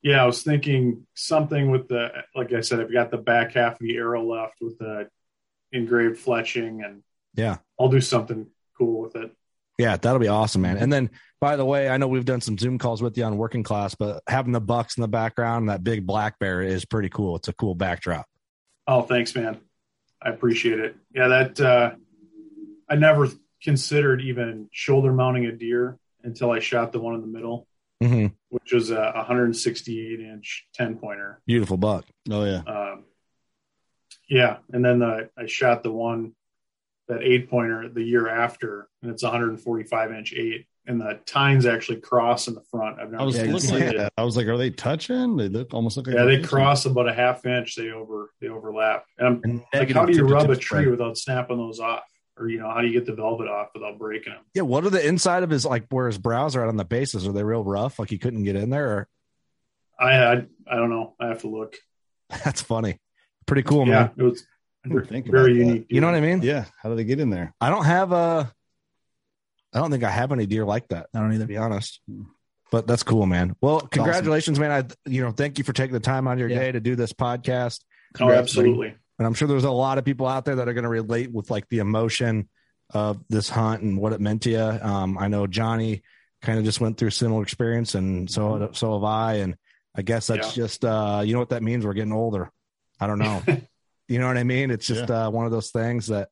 yeah, I was thinking something with the, like I said, I've got the back half of the arrow left with the engraved fletching, and Yeah. I'll do something cool with it. Yeah, that'll be awesome, man. And then, by the way, I know we've done some Zoom calls with you on working class, but having the Bucks in the background, that big black bear is pretty cool. It's a cool backdrop. Oh, thanks, man. I appreciate it. Yeah, that uh, I never considered even shoulder mounting a deer until I shot the one in the middle, Mm-hmm. which was a 168 inch 10 pointer. Beautiful buck. Oh yeah. Um, yeah, and then the, I shot the one that eight pointer the year after, and it's 145 inch eight. and the tines actually cross in the front. I've never I was Yeah, looking at it. that. I was like, are they touching? They look almost like Yeah, they cross about a half inch. They over they overlap. And I'm And like, how do you rub a tree spread. without snapping those off? Or you know, how do you get the velvet off without breaking them? Yeah, what are the inside of his like where his brows are at on the bases? Are they real rough? Like he couldn't get in there? Or I had I don't know. I have to look. that's funny. Pretty cool, yeah, man. it was I very about that. unique. You know what I mean? Yeah. How do they get in there? I don't have a. I don't think I have any deer like that. I don't need To either. be honest, but that's cool, man. Well, congratulations, man. I you know thank you for taking the time out of your Yeah. day to do this podcast. Oh, Congrats, buddy. And I'm sure there's a lot of people out there that are going to relate with like the emotion of this hunt and what it meant to you. Um, I know Johnny kind of just went through a similar experience, and so so have I. And I guess that's Yeah. just uh, you know what that means. We're getting older. I don't know. you know what I mean? It's just uh, one of those things that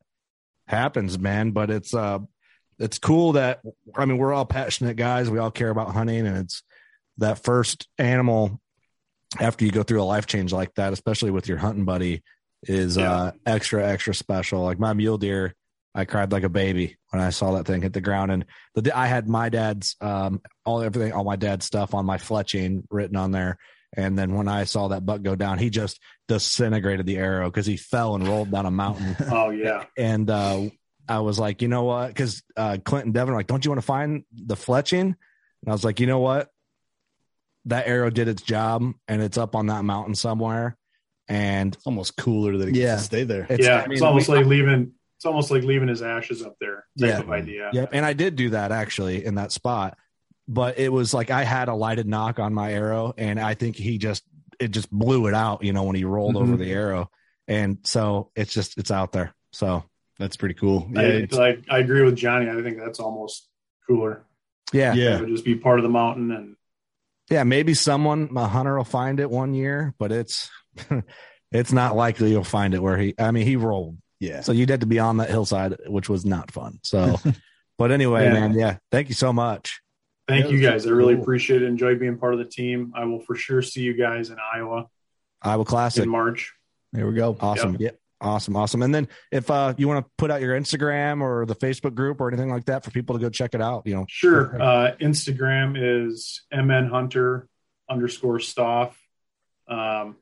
happens, man. But it's uh, it's cool that I mean we're all passionate guys. We all care about hunting, and it's that first animal after you go through a life change like that, especially with your hunting buddy, is Yeah. uh, extra extra special. Like my mule deer, I cried like a baby when I saw that thing hit the ground, and the I had my dad's um all everything all my dad's stuff on my fletching written on there. And then when I saw that buck go down, he just disintegrated the arrow because he fell and rolled down a mountain Oh yeah. and uh, I was like, you know what? Because uh, Clint and Devin were like, don't you want to find the fletching? And I was like, you know what? That arrow did its job, and it's up on that mountain somewhere. And It's almost cooler that it Yeah. gets to stay there. it's, yeah, I mean, it's almost we- like leaving. It's almost like leaving his ashes up there. Type Yeah. of idea. Yep. And I did do that actually in that spot, but it was like I had a lighted nock on my arrow, and I think he just it just blew it out. You know, when he rolled Mhm. over the arrow, and so it's just it's out there. So That's pretty cool. Yeah. I, it's- like I agree with Johnny. I think that's almost cooler. yeah, It yeah. would just be part of the mountain and yeah, maybe someone a hunter will find it one year, but it's it's not likely you'll find it where he. I mean, he rolled, Yeah. so you'd have to be on that hillside, which was not fun. So, but anyway, Yeah. man, yeah, thank you so much. thank Yeah, you guys. I really cool. appreciate it. Enjoy being part of the team. I will for sure see you guys in Iowa Iowa Classic, in March. There we go. awesome, yeah, awesome, awesome. And then if uh you want to put out your Instagram or the Facebook group or anything like that for people to go check it out, you know, Sure. Uh, Instagram is mn hunter underscore staff. Um,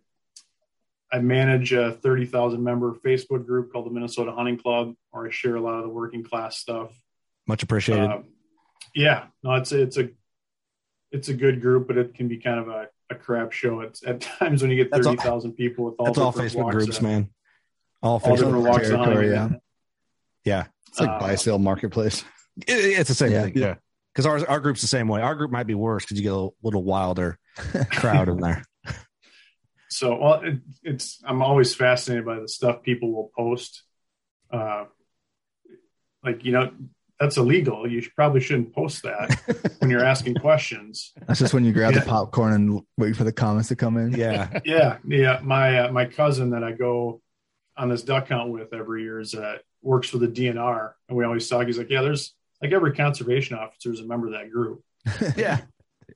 I manage a 30,000 member Facebook group called the Minnesota Hunting Club, where I share a lot of the working class stuff. much appreciated. Um, yeah, no, it's it's a it's a good group, but it can be kind of a, a crap show. It's at times when you get That's all- thirty thousand people with all That's all different Facebook groups, of- man. All All Facebook. different walks of territory, hunting. Yeah, It's like Uh, buy sale marketplace. It- it's the same Yeah. thing. Yeah, because our our group's the same way. Our group might be worse because you get a little, little wilder crowd in there. So, well, it, it's I'm always fascinated by the stuff people will post. Uh, like you know, that's illegal. You should, probably shouldn't post that when you're asking questions. That's just when you grab Yeah. the popcorn and wait for the comments to come in. Yeah, Yeah, yeah. My uh, my cousin that I go on this duck hunt with every year is uh, works for the DNR, and we always talk. He's like, yeah, there's like every conservation officer is a member of that group. yeah.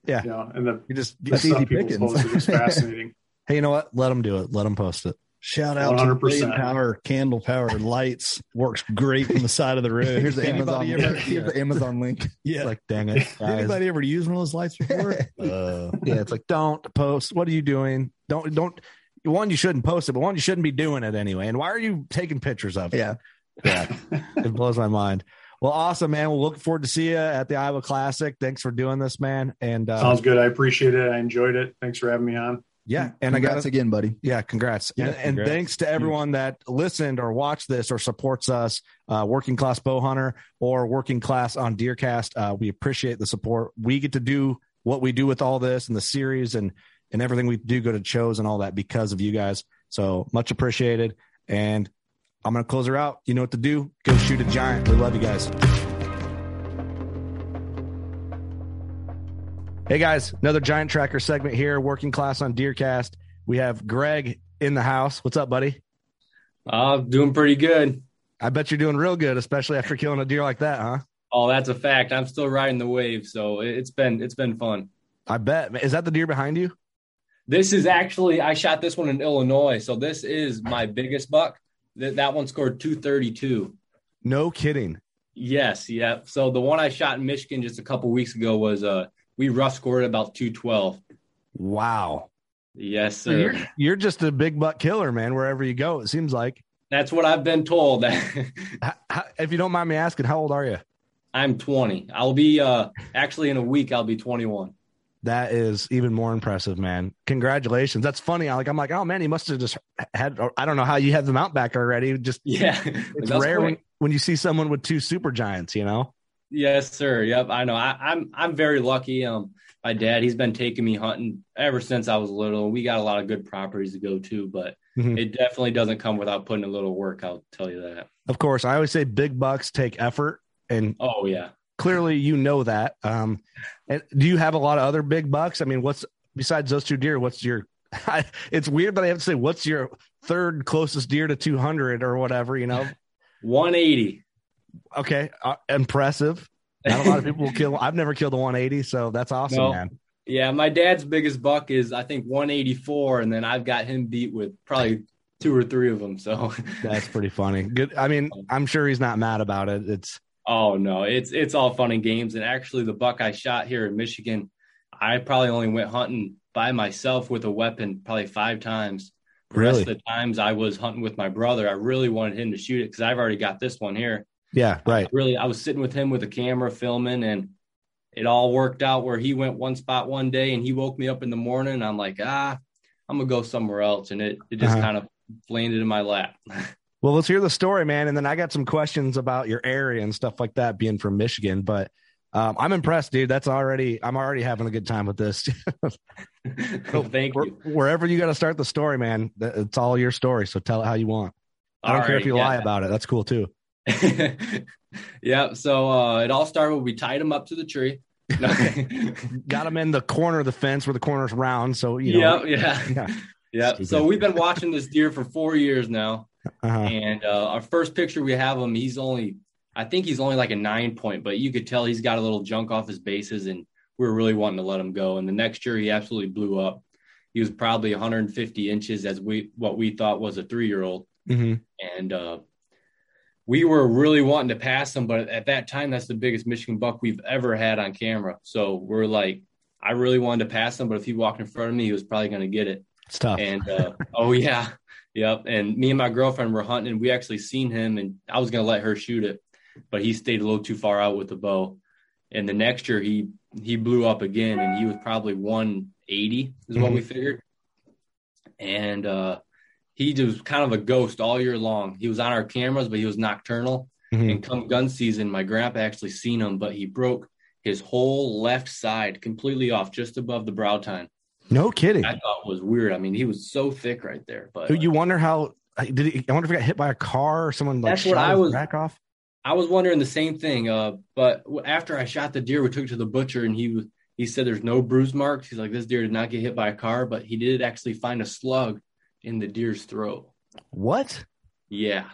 You know, and the, You just the That's stuff easy people pickings. post is fascinating. Hey, you know what? Let them do it. Let them post it. Shout out to 100%. blade power, candle power, lights. Works great from the side of the road. Here's the Amazon. Anybody ever, Here's the Amazon link. yeah. Like, dang it, guys. Anybody ever used one of those lights before? uh, yeah, it's like don't post. What are you doing? Don't don't. One, you shouldn't post it, but one, you shouldn't be doing it anyway. And why are you taking pictures of it? Yeah. Yeah, it blows my mind. Well, awesome, man. We'll look forward to see you at the Iowa Classic. Thanks for doing this, man. And uh, Sounds good. I appreciate it. I enjoyed it. Thanks for having me on. Yeah, and I Congrats got again, buddy. yeah, congrats. Yeah, and, and thanks to everyone that listened or watched this or supports us, uh, Working Class Bow Hunter or Working Class on Deercast. Uh, we appreciate the support. We get to do what we do with all this and the series and and everything we do go to shows and all that because of you guys. So much appreciated. And I'm gonna close her out. You know what to do. Go shoot a giant. We love you guys. Hey guys, another giant tracker segment here, working class on Deercast. We have Greg in the house. What's up, buddy? Uh, doing pretty good. I bet you're doing real good, especially after killing a deer like that, huh? Oh, that's a fact. I'm still riding the wave, so it- it's been it's been fun. I bet. Is that the deer behind you? This is actually I shot this one in Illinois, so this is my biggest buck. That that one scored 232. No kidding. Yes, yeah. So the one I shot in Michigan just a couple weeks ago was uh we rough scored about 212. Wow. Yes, sir. you're you're just a big buck killer, man. Wherever you go, it seems like. That's what I've been told. H- how- if you don't mind me asking, how old are you? I'm 20. I'll be uh actually in a week I'll be 21. That is even more impressive, man. Congratulations. That's funny. I like. I'm like, oh man, he must have just had. I don't know how you have the mount back already. Just Yeah. it's rare when, when you see someone with two super giants. You know. Yes, sir. Yep, I know. I, I'm I'm very lucky. Um, my dad, he's been taking me hunting ever since I was little. We got a lot of good properties to go to, but Mhm. it definitely doesn't come without putting a little work. I'll tell you that. Of course, I always say big bucks take effort, and Oh yeah. clearly you know that. Um, and do you have a lot of other big bucks? I mean, what's besides those two deer? What's your? it's weird that I have to say what's your third closest deer to 200 or whatever. You know. 180. Okay, uh, impressive. Not a lot of people will kill. I've never killed a 180, so that's awesome, No. man. Yeah, my dad's biggest buck is I think 184, and then I've got him beat with probably two or three of them. So, That's pretty funny. Good. I mean, I'm sure he's not mad about it. It's oh no, it's it's all fun and games. And actually, the buck I shot here in Michigan, I probably only went hunting by myself with a weapon probably five times. The rest Really? of the times I was hunting with my brother. I really wanted him to shoot it because I've already got this one here. Yeah, right. Really, I was sitting with him with a camera filming, and it all worked out where he went one spot one day, and he woke me up in the morning. And I'm like, ah, I'm gonna go somewhere else, and it it just Uh-huh. kind of landed in my lap. Well, let's hear the story, man. And then I got some questions about your area and stuff like that, being from Michigan. But um, I'm impressed, dude. That's already. I'm already having a good time with this. Thank Where- you. Wherever you got to start the story, man. It's all your story. So tell it how you want. I don't All care if you yeah. lie about it. That's cool too. yeah. So uh, it all started when we tied him up to the tree. Got him in the corner of the fence where the corner's round. So you know. yeah, yeah, Yeah. yeah. Stupid. So we've been watching this deer for four years now, Uh-huh. and uh, our first picture we have him. He's only, I think he's only like a nine point, but you could tell he's got a little junk off his bases, and we were really wanting to let him go. And the next year, he absolutely blew up. He was probably 150 inches as we what we thought was a three year old. hmm and uh, we were really wanting to pass him, but at that time, that's the biggest Michigan buck we've ever had on camera. So we're like, I really wanted to pass him, but if he walked in front of me, he was probably going to get it. It's tough. And uh, oh yeah, yep. And me and my girlfriend were hunting, and we actually seen him, and I was going to let her shoot it, but he stayed a little too far out with the bow. And the next year, he he blew up again, and he was probably 180 is what we figured. And uh, he was kind of a ghost all year long. He was on our cameras, but he was nocturnal. Mhm. And come gun season, my grandpa actually seen him, but he broke his whole left side completely off just above the brow tine. No kidding. I thought was weird. I mean, he was so thick right there. But you wonder how did he? I wonder if he got hit by a car or someone like That's what shot I was- back off. I was wondering the same thing. Uh, but after I shot the deer, we took it to the butcher, and he was he said there's no bruise marks. He's like, this deer did not get hit by a car, but he did actually find a slug in the deer's throat. What? Yeah,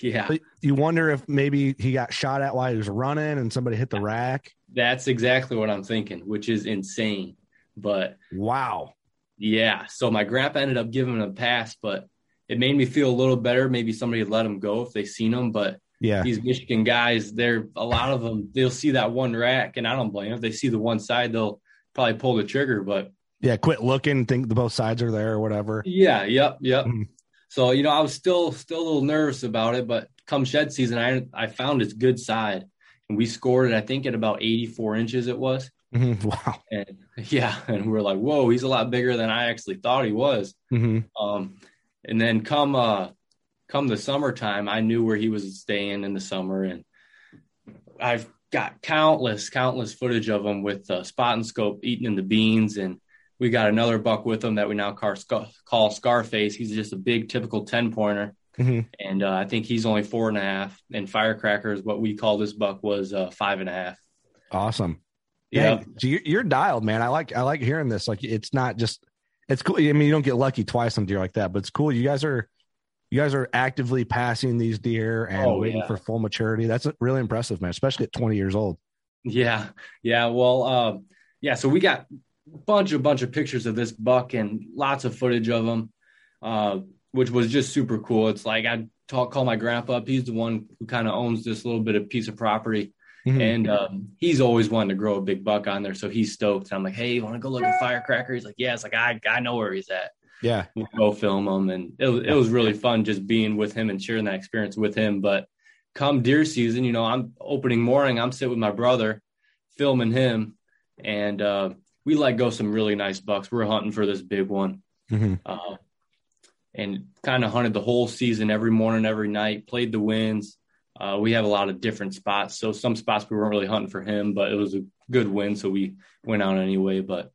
yeah. But You wonder if maybe he got shot at while he was running and somebody hit the rack. That's exactly what I'm thinking, which is insane. But Wow. yeah, so my grandpa ended up giving him a pass, but it made me feel a little better. Maybe somebody let him go if they seen him, but Yeah. these Michigan guys, they're a lot of them. They'll see that one rack, and I don't blame them. If they see the one side, they'll probably pull the trigger. But Yeah. Quit looking. Think the both sides are there or whatever. yeah, yep, yep. Mhm. So you know, I was still still a little nervous about it, but come shed season, I I found its good side, and we scored it. I think at about 84 inches it was, Mhm. Wow. and yeah, and we're like, whoa, he's a lot bigger than I actually thought he was. hmm Um, and then come uh come the summertime, I knew where he was staying in the summer, and I've got countless countless footage of him with uh, spotting scope eating in the beans, and we got another buck with him that we now call, Scar- call Scarface. He's just a big typical ten pointer, hmm and uh, I think he's only four and a half. And Firecracker is what we call this buck was uh, five and a half. Awesome. Yeah, you're, dialed, man. I like I like hearing this. Like it's not just it's cool. I mean, you don't get lucky twice on deer like that, but it's cool. You guys are you guys are actively passing these deer and Oh, waiting yeah. for full maturity. That's really impressive, man. Especially at 20 years old. Yeah, yeah. Well, uh, yeah. So we got bunch, of bunch of pictures of this buck and lots of footage of him, uh, which was just super cool. It's like I talk, call my grandpa up. He's the one who kind of owns this little bit of piece of property. Mhm. And um, he's always wanted to grow a big buck on there. So he's stoked. And I'm like, hey, you want to go look at Firecracker? He's like, yeah. It's like, I, I know where he's at. Yeah. We'll go film him. And it, was- it was really fun just being with him and sharing that experience with him. But come deer season, you know, I'm opening morning, I'm sitting with my brother filming him. And uh, we let go some really nice bucks. We're hunting for this big one Mhm. uh, and kind of hunted the whole season every morning, every night, played the winds. Uh, we have a lot of different spots. So some spots we weren't really hunting for him, but it was a good win. So we went out anyway. But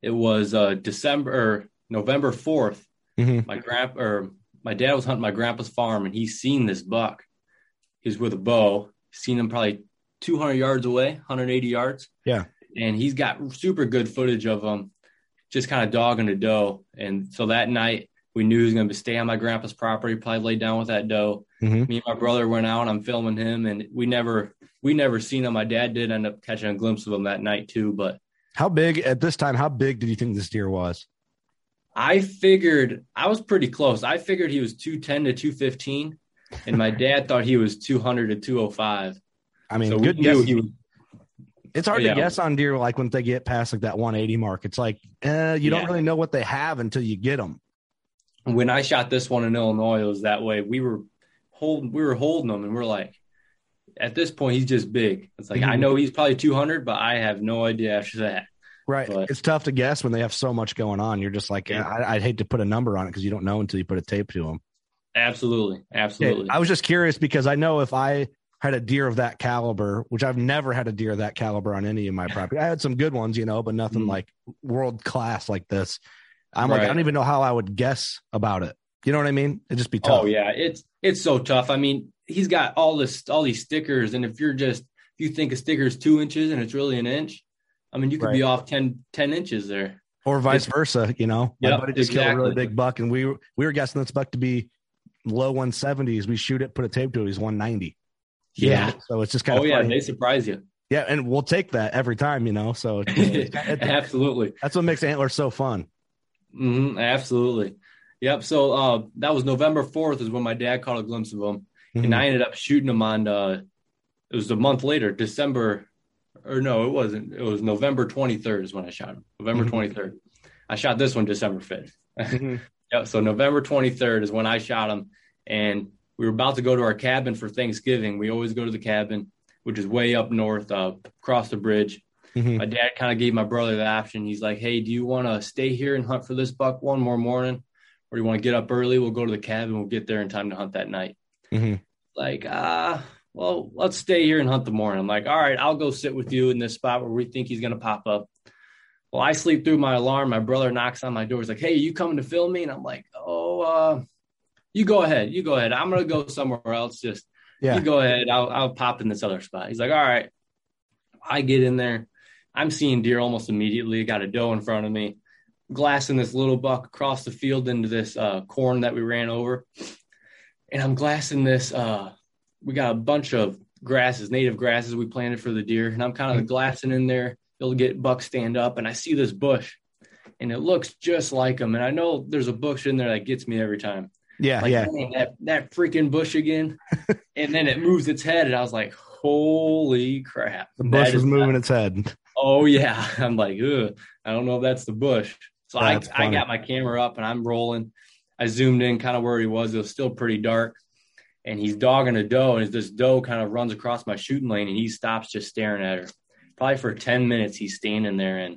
it was uh, December or November 4th. Mhm. My grandpa or my dad was hunting my grandpa's farm and he's seen this buck. He's with a bow, seen him probably 200 yards away, 180 yards. Yeah. And he's got super good footage of him just kind of dogging a doe. And so that night we knew he was going to stay on my grandpa's property, probably lay down with that doe. Mhm. Me and my brother went out. I'm filming him, and we never we never seen him. My dad did end up catching a glimpse of him that night too. But How big at this time? How big did you think this deer was? I figured I was pretty close. I figured he was 210 to 215, and my dad thought he was 200 to 205. I mean, so good guess. he was. It's hard Yeah. to guess on deer like when they get past like that 180 mark. It's like uh, you don't really know what they have until you get them. When I shot this one in Illinois, it was that way. We were holding, we were holding him, and we're like, at this point, he's just big. It's like I Mhm. know he's probably 200, but I have no idea after that. Right. But- it's tough to guess when they have so much going on. You're just like, Yeah. I, I'd hate to put a number on it because you don't know until you put a tape to them. Absolutely, absolutely. I was just curious because I know if I had a deer of that caliber, which I've never had a deer of that caliber on any of my property. I had some good ones, you know, but nothing Mm. like world class like this. I'm like, I don't even know how I would guess about it. You know what I mean? It'd just be tough. Oh yeah, it's it's so tough. I mean, he's got all this all these stickers, and if you're just if you think a sticker is two inches and it's really an inch, I mean, you could be off 10, 10 inches there. Or vice versa, you know. My Yep, buddy just killed a really big buck, and we were we were guessing this buck to be low 170s. We shoot it, put a tape to it, he's 190. Yeah. know? So it's just kind Oh of yeah, funny. they surprise you. yeah, and we'll take that every time, you know. So it's- absolutely, that's what makes antlers so fun. hmm absolutely. Yep. So uh, that was November fourth is when my dad caught a glimpse of him, Mm-hmm. and I ended up shooting him on. Uh, it was a month later, December, or no, it wasn't. It was November twenty third is when I shot him. November Mhm. third. I shot this one December fifth. Mhm. Yep. So November 23rd is when I shot him, and we were about to go to our cabin for Thanksgiving. We always go to the cabin, which is way up north, uh, across the bridge. Mhm. My dad kind of gave my brother the option. He's like, "Hey, do you want to stay here and hunt for this buck one more morning, or do you want to get up early? We'll go to the cabin. We'll get there in time to hunt that night." Mhm. Like, ah, well, let's stay here and hunt the morning. I'm like, all right, I'll go sit with you in this spot where we think he's gonna pop up. Well, I sleep through my alarm. My brother knocks on my door. He's like, "Hey, you coming to film me?" And I'm like, "Oh, uh, you go ahead. You go ahead. I'm gonna go somewhere else. Just Yeah. you go ahead. I'll I'll pop in this other spot." He's like, "All right." I get in there. I'm seeing deer almost immediately. Got a doe in front of me, glassing this little buck across the field into this uh, corn that we ran over, and I'm glassing this. Uh, we got a bunch of grasses, native grasses we planted for the deer, and I'm kind of glassing in there. You'll get buck stand up, and I see this bush, and it looks just like them. And I know there's a bush in there that gets me every time. Yeah, Like yeah. "Dang, that that freaking bush again, and then it moves its head, and I was like, "Holy crap!" The bush is moving not- its head. Oh yeah, I'm like, Ugh, I don't know if that's the bush. So I That's I funny. got my camera up and I'm rolling. I zoomed in kind of where he was. It was still pretty dark, and he's dogging a doe, and this doe kind of runs across my shooting lane, and he stops just staring at her. Probably for ten minutes, he's standing there, and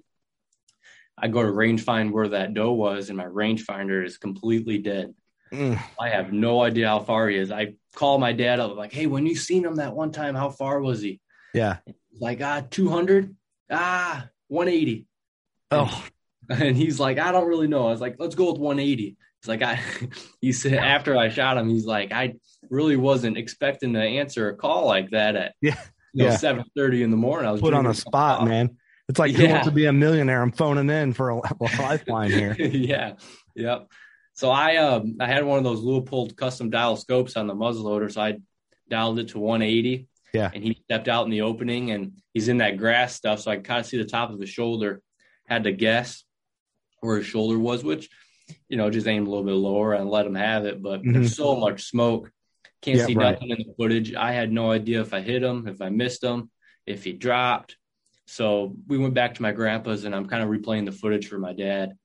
I go to range find where that doe was, and my rangefinder is completely dead. Mm. I have no idea how far he is. I call my dad up, like, "Hey, when you seen him that one time, how far was he?" Yeah. like ah 200 ah 180 Oh, and he's like i don't really know i was like let's go with 180 he's like i he said after i shot him he's like i really wasn't expecting to answer a call like that at Yeah. you know Yeah. 7 in the morning i was put on the spot, coffee. man. It's like who Yeah. wants to be a millionaire? I'm phoning in for a, a lifeline here. yeah yep so i um i had one of those Leupold custom dial scopes on the muzzleloader so i dialed it to 180 Yeah. and he stepped out in the opening and he's in that grass stuff so i kind of see the top of his shoulder had to guess where his shoulder was which you know, just aim a little bit lower and let him have it. But Mhm. there's so much smoke, can't Yeah, see right. nothing in the footage. I had no idea if I hit him, if I missed him, if he dropped. So we went back to my grandpa's, and I'm kind of replaying the footage for my dad.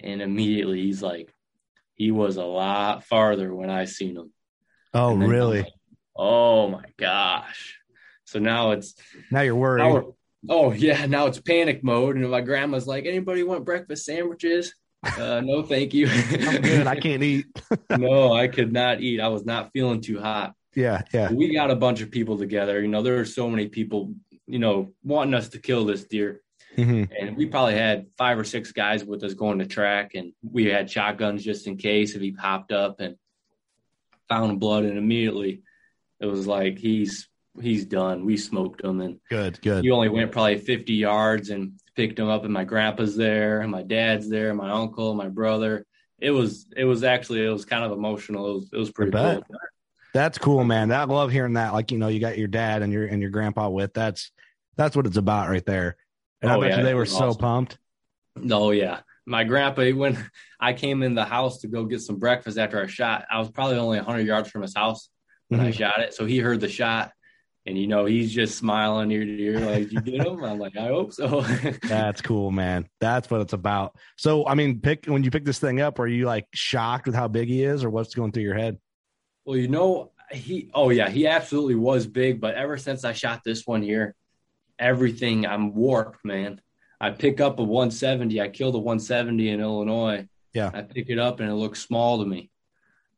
And immediately he's like, he was a lot farther when I seen him. Oh, And then I'm really? like, oh my gosh. So now it's Now you're worried. now oh yeah, now it's panic mode, and my grandma's like, "Anybody want breakfast sandwiches?" Uh, no, thank you. I'm good. I can't eat. no, I could not eat. I was not feeling too hot. Yeah, yeah. We got a bunch of people together. You know, there are so many people, you know, wanting us to kill this deer, hmm and we probably had five or six guys with us going to track, and we had shotguns just in case if he popped up and found blood, and immediately it was like he's he's done. We smoked him, and Good, good. he only went probably 50 yards and picked him up and my grandpa's there and my dad's there my uncle my brother it was it was actually it was kind of emotional it was, it was pretty cool That's cool, man. I love hearing that. Like, you know, you got your dad and your and your grandpa with. That's that's what it's about right there. And I Oh, bet yeah, you they were was so pumped. oh yeah my grandpa when i came in the house to go get some breakfast after i shot i was probably only 100 yards from his house when i Mhm. shot it so he heard the shot and you know he's just smiling ear to ear like you get him i'm like i hope so That's cool, man. That's what it's about. So, I mean, pick when you pick this thing up, are you like shocked with how big he is, or what's going through your head? Well, you know, he oh yeah, he absolutely was big, but ever since I shot this one here, everything I'm warped, man. I pick up a 170. I killed a 170 in Illinois. Yeah. I pick it up and it looks small to me.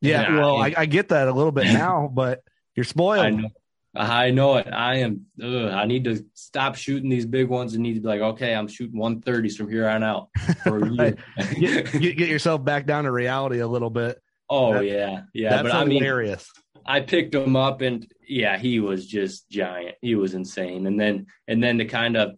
Yeah, Yeah, well, I, I- get that a little bit now, but you're spoiled. I know. I know it. I am. Ugh, I need to stop shooting these big ones and need to be like, okay, I'm shooting 130s from here on out for a year. Get, get, yourself back down to reality a little bit. oh That- yeah, yeah. That's but I mean, hilarious. I picked them up and yeah, he was just giant. He was insane. And then and then to kind of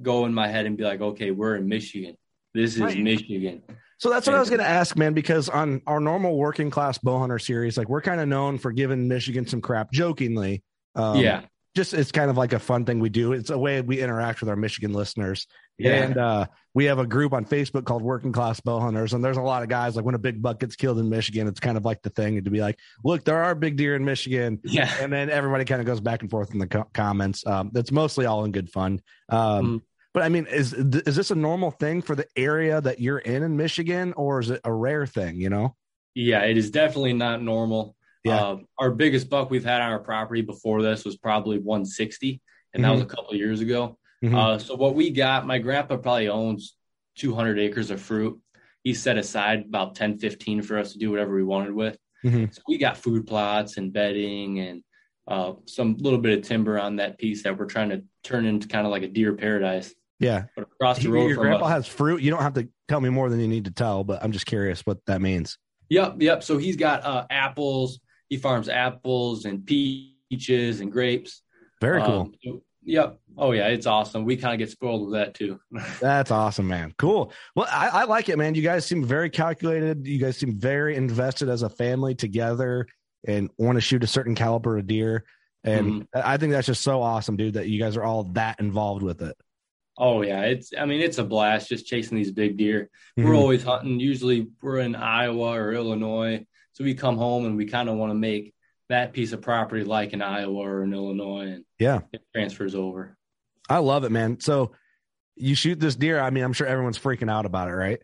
go in my head and be like, okay, we're in Michigan. This is Right. Michigan. So that's what I was going to ask, man, because on our normal working class bow hunter series, like we're kind of known for giving Michigan some crap jokingly. Um, yeah. Just it's kind of like a fun thing we do. It's a way we interact with our Michigan listeners. Yeah. And uh, we have a group on Facebook called Working Class Bow Hunters. And there's a lot of guys like when a big buck gets killed in Michigan, it's kind of like the thing to be like, look, there are big deer in Michigan. yeah. And then everybody kind of goes back and forth in the co- comments. Um, that's mostly all in good fun. Um, Mhm. But I mean, is is this a normal thing for the area that you're in in Michigan, or is it a rare thing? You know? Yeah, it is definitely not normal. Yeah. Uh, our biggest buck we've had on our property before this was probably 160, and that was a couple of years ago. Mhm. Uh, so what we got, my grandpa probably owns 200 acres of fruit. He set aside about 10, 15 for us to do whatever we wanted with. Mhm. So we got food plots and bedding and uh, some little bit of timber on that piece that we're trying to turn into kind of like a deer paradise. Yeah. But across the road your from grandpa us, has fruit. You don't have to tell me more than you need to tell, but I'm just curious what that means. Yep, yep. So he's got uh, apples. He farms apples and peaches and grapes. Very cool. Um, so- yep. Oh yeah, it's awesome. We kind of get spoiled with that too. That's awesome, man. Cool. Well, I, I like it, man. You guys seem very calculated. You guys seem very invested as a family together and want to shoot a certain caliber of deer. And I think that's just so awesome, dude, that you guys are all that involved with it. oh yeah, it's. I mean, it's a blast just chasing these big deer. Mhm. We're always hunting. Usually, we're in Iowa or Illinois, so we come home and we kind of want to make that piece of property like in Iowa or in Illinois, and Yeah. it transfers over. I love it, man. So you shoot this deer. I mean, I'm sure everyone's freaking out about it, right?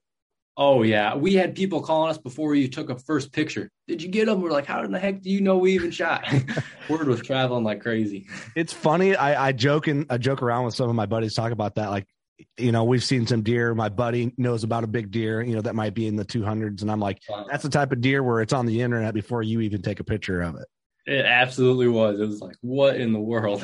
Oh yeah, we had people calling us before you took a first picture. Did you get them? We're like, how in the heck do you know we even shot? Word was traveling like crazy. It's funny. I, I joke and I joke around with some of my buddies talk about that. Like, you know, we've seen some deer. My buddy knows about a big deer, you know, that might be in the 200s. And I'm like, that's the type of deer where it's on the internet before you even take a picture of it. It absolutely was. It was like, what in the world?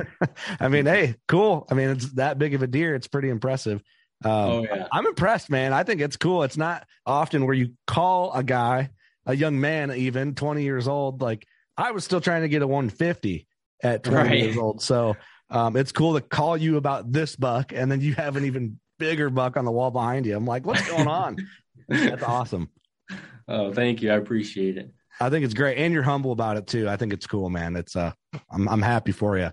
I mean, hey, cool. I mean, it's that big of a deer. It's pretty impressive. Um, oh yeah, I'm impressed, man. I think it's cool. It's not often where you call a guy, a young man, even 20 years old. Like I was still trying to get a 150 at 20 Right. years old. So um, it's cool to call you about this buck, and then you have an even bigger buck on the wall behind you. I'm like, what's going on? That's awesome. oh thank you. I appreciate it. I think it's great, and you're humble about it too. I think it's cool, man. It's uh, I'm I'm happy for you.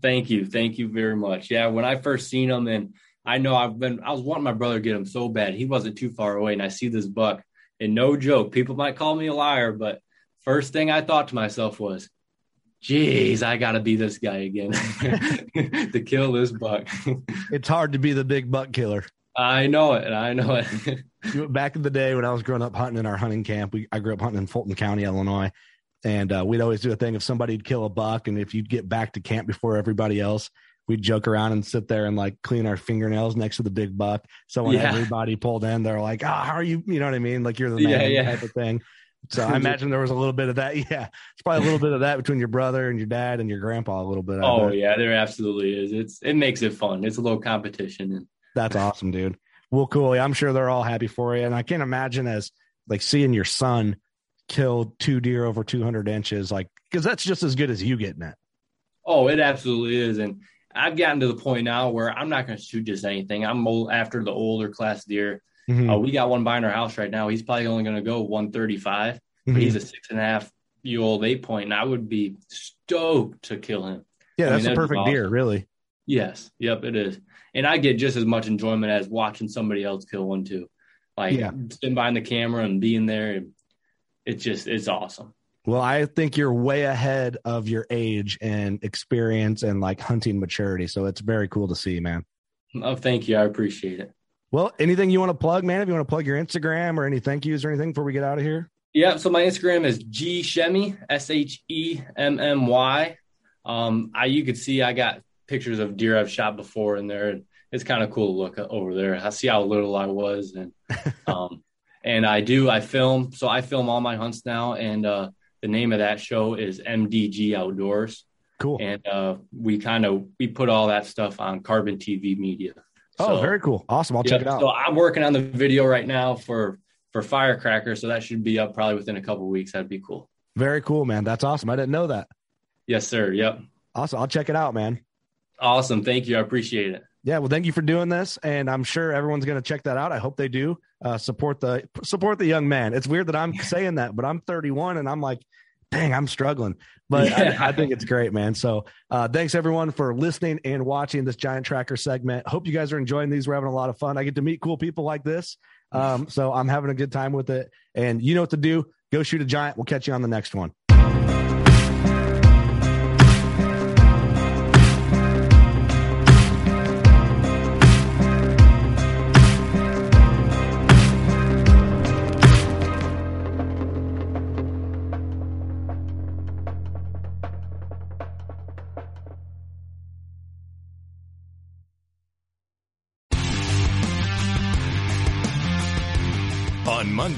Thank you. Thank you very much. Yeah, when I first seen them and I know I've been, I was wanting my brother to get him so bad. He wasn't too far away. And I see this buck and no joke, people might call me a liar, but first thing I thought to myself was, geez, I got to be this guy again to kill this buck. It's hard to be the big buck killer. I know it. I know it. Back in the day when I was growing up hunting in our hunting camp, we, I grew up hunting in Fulton County, Illinois. And uh, we'd always do a thing if somebody'd kill a buck, and if you'd get back to camp before everybody else, we'd joke around and sit there and like clean our fingernails next to the big buck. So when Yeah. everybody pulled in, they're like, "Ah, how are you?" You know what I mean? Like you're the Yeah, man yeah. type of thing. So I imagine there was a little bit of that. Yeah, it's probably a little bit of that between your brother and your dad and your grandpa. A little bit. I oh yeah, there absolutely is. It's it makes it fun. It's a little competition, and That's awesome, dude. Well, cool. I'm sure they're all happy for you. And I can't imagine as like seeing your son kill two deer over 200 inches, like, because that's just as good as you getting it. oh, it absolutely is. And I've gotten to the point now where I'm not going to shoot just anything. I'm old, after the older class deer. Mhm. Uh, we got one by in our house right now. He's probably only going to go 135. Mhm. But he's a six and a half year old eight point, and I would be stoked to kill him. yeah, I that's mean, a perfect deer, really. Yes, yep, it is. And I get just as much enjoyment as watching somebody else kill one too. Like Yeah. sitting behind the camera and being there. It's just it's awesome. Well, I think you're way ahead of your age and experience and like hunting maturity. So it's very cool to see, man. Oh, thank you. I appreciate it. Well, anything you want to plug, man? If you want to plug your Instagram or any thank yous or anything before we get out of here? Yeah, so my Instagram is G Shemmy, S H E M M Y. Um, I you could see I got pictures of deer I've shot before in there. It's kind of cool to look over there. I see how little I was, and um, and I do I film. So I film all my hunts now, and uh, the name of that show is MDG Outdoors, Cool. and uh, we kind of we put all that stuff on Carbon TV Media. Oh, So- very cool. Awesome. I'll yeah, check it out. So I'm working on the video right now for for Firecracker, so that should be up probably within a couple weeks. That'd be cool. very cool, man. That's awesome. I didn't know that. Yes, sir. Yep. Awesome. I'll check it out, man. Awesome. Thank you. I appreciate it. Yeah, well, thank you for doing this, and I'm sure everyone's going to check that out. I hope they do. Uh, support the support the young man. It's weird that I'm saying that, but I'm 31 and I'm like, dang, I'm struggling. But Yeah. I, I think it's great, man. So uh, thanks everyone for listening and watching this Giant Tracker segment. Hope you guys are enjoying these. We're having a lot of fun. I get to meet cool people like this, um, so I'm having a good time with it. And you know what to do. Go shoot a giant. We'll catch you on the next one.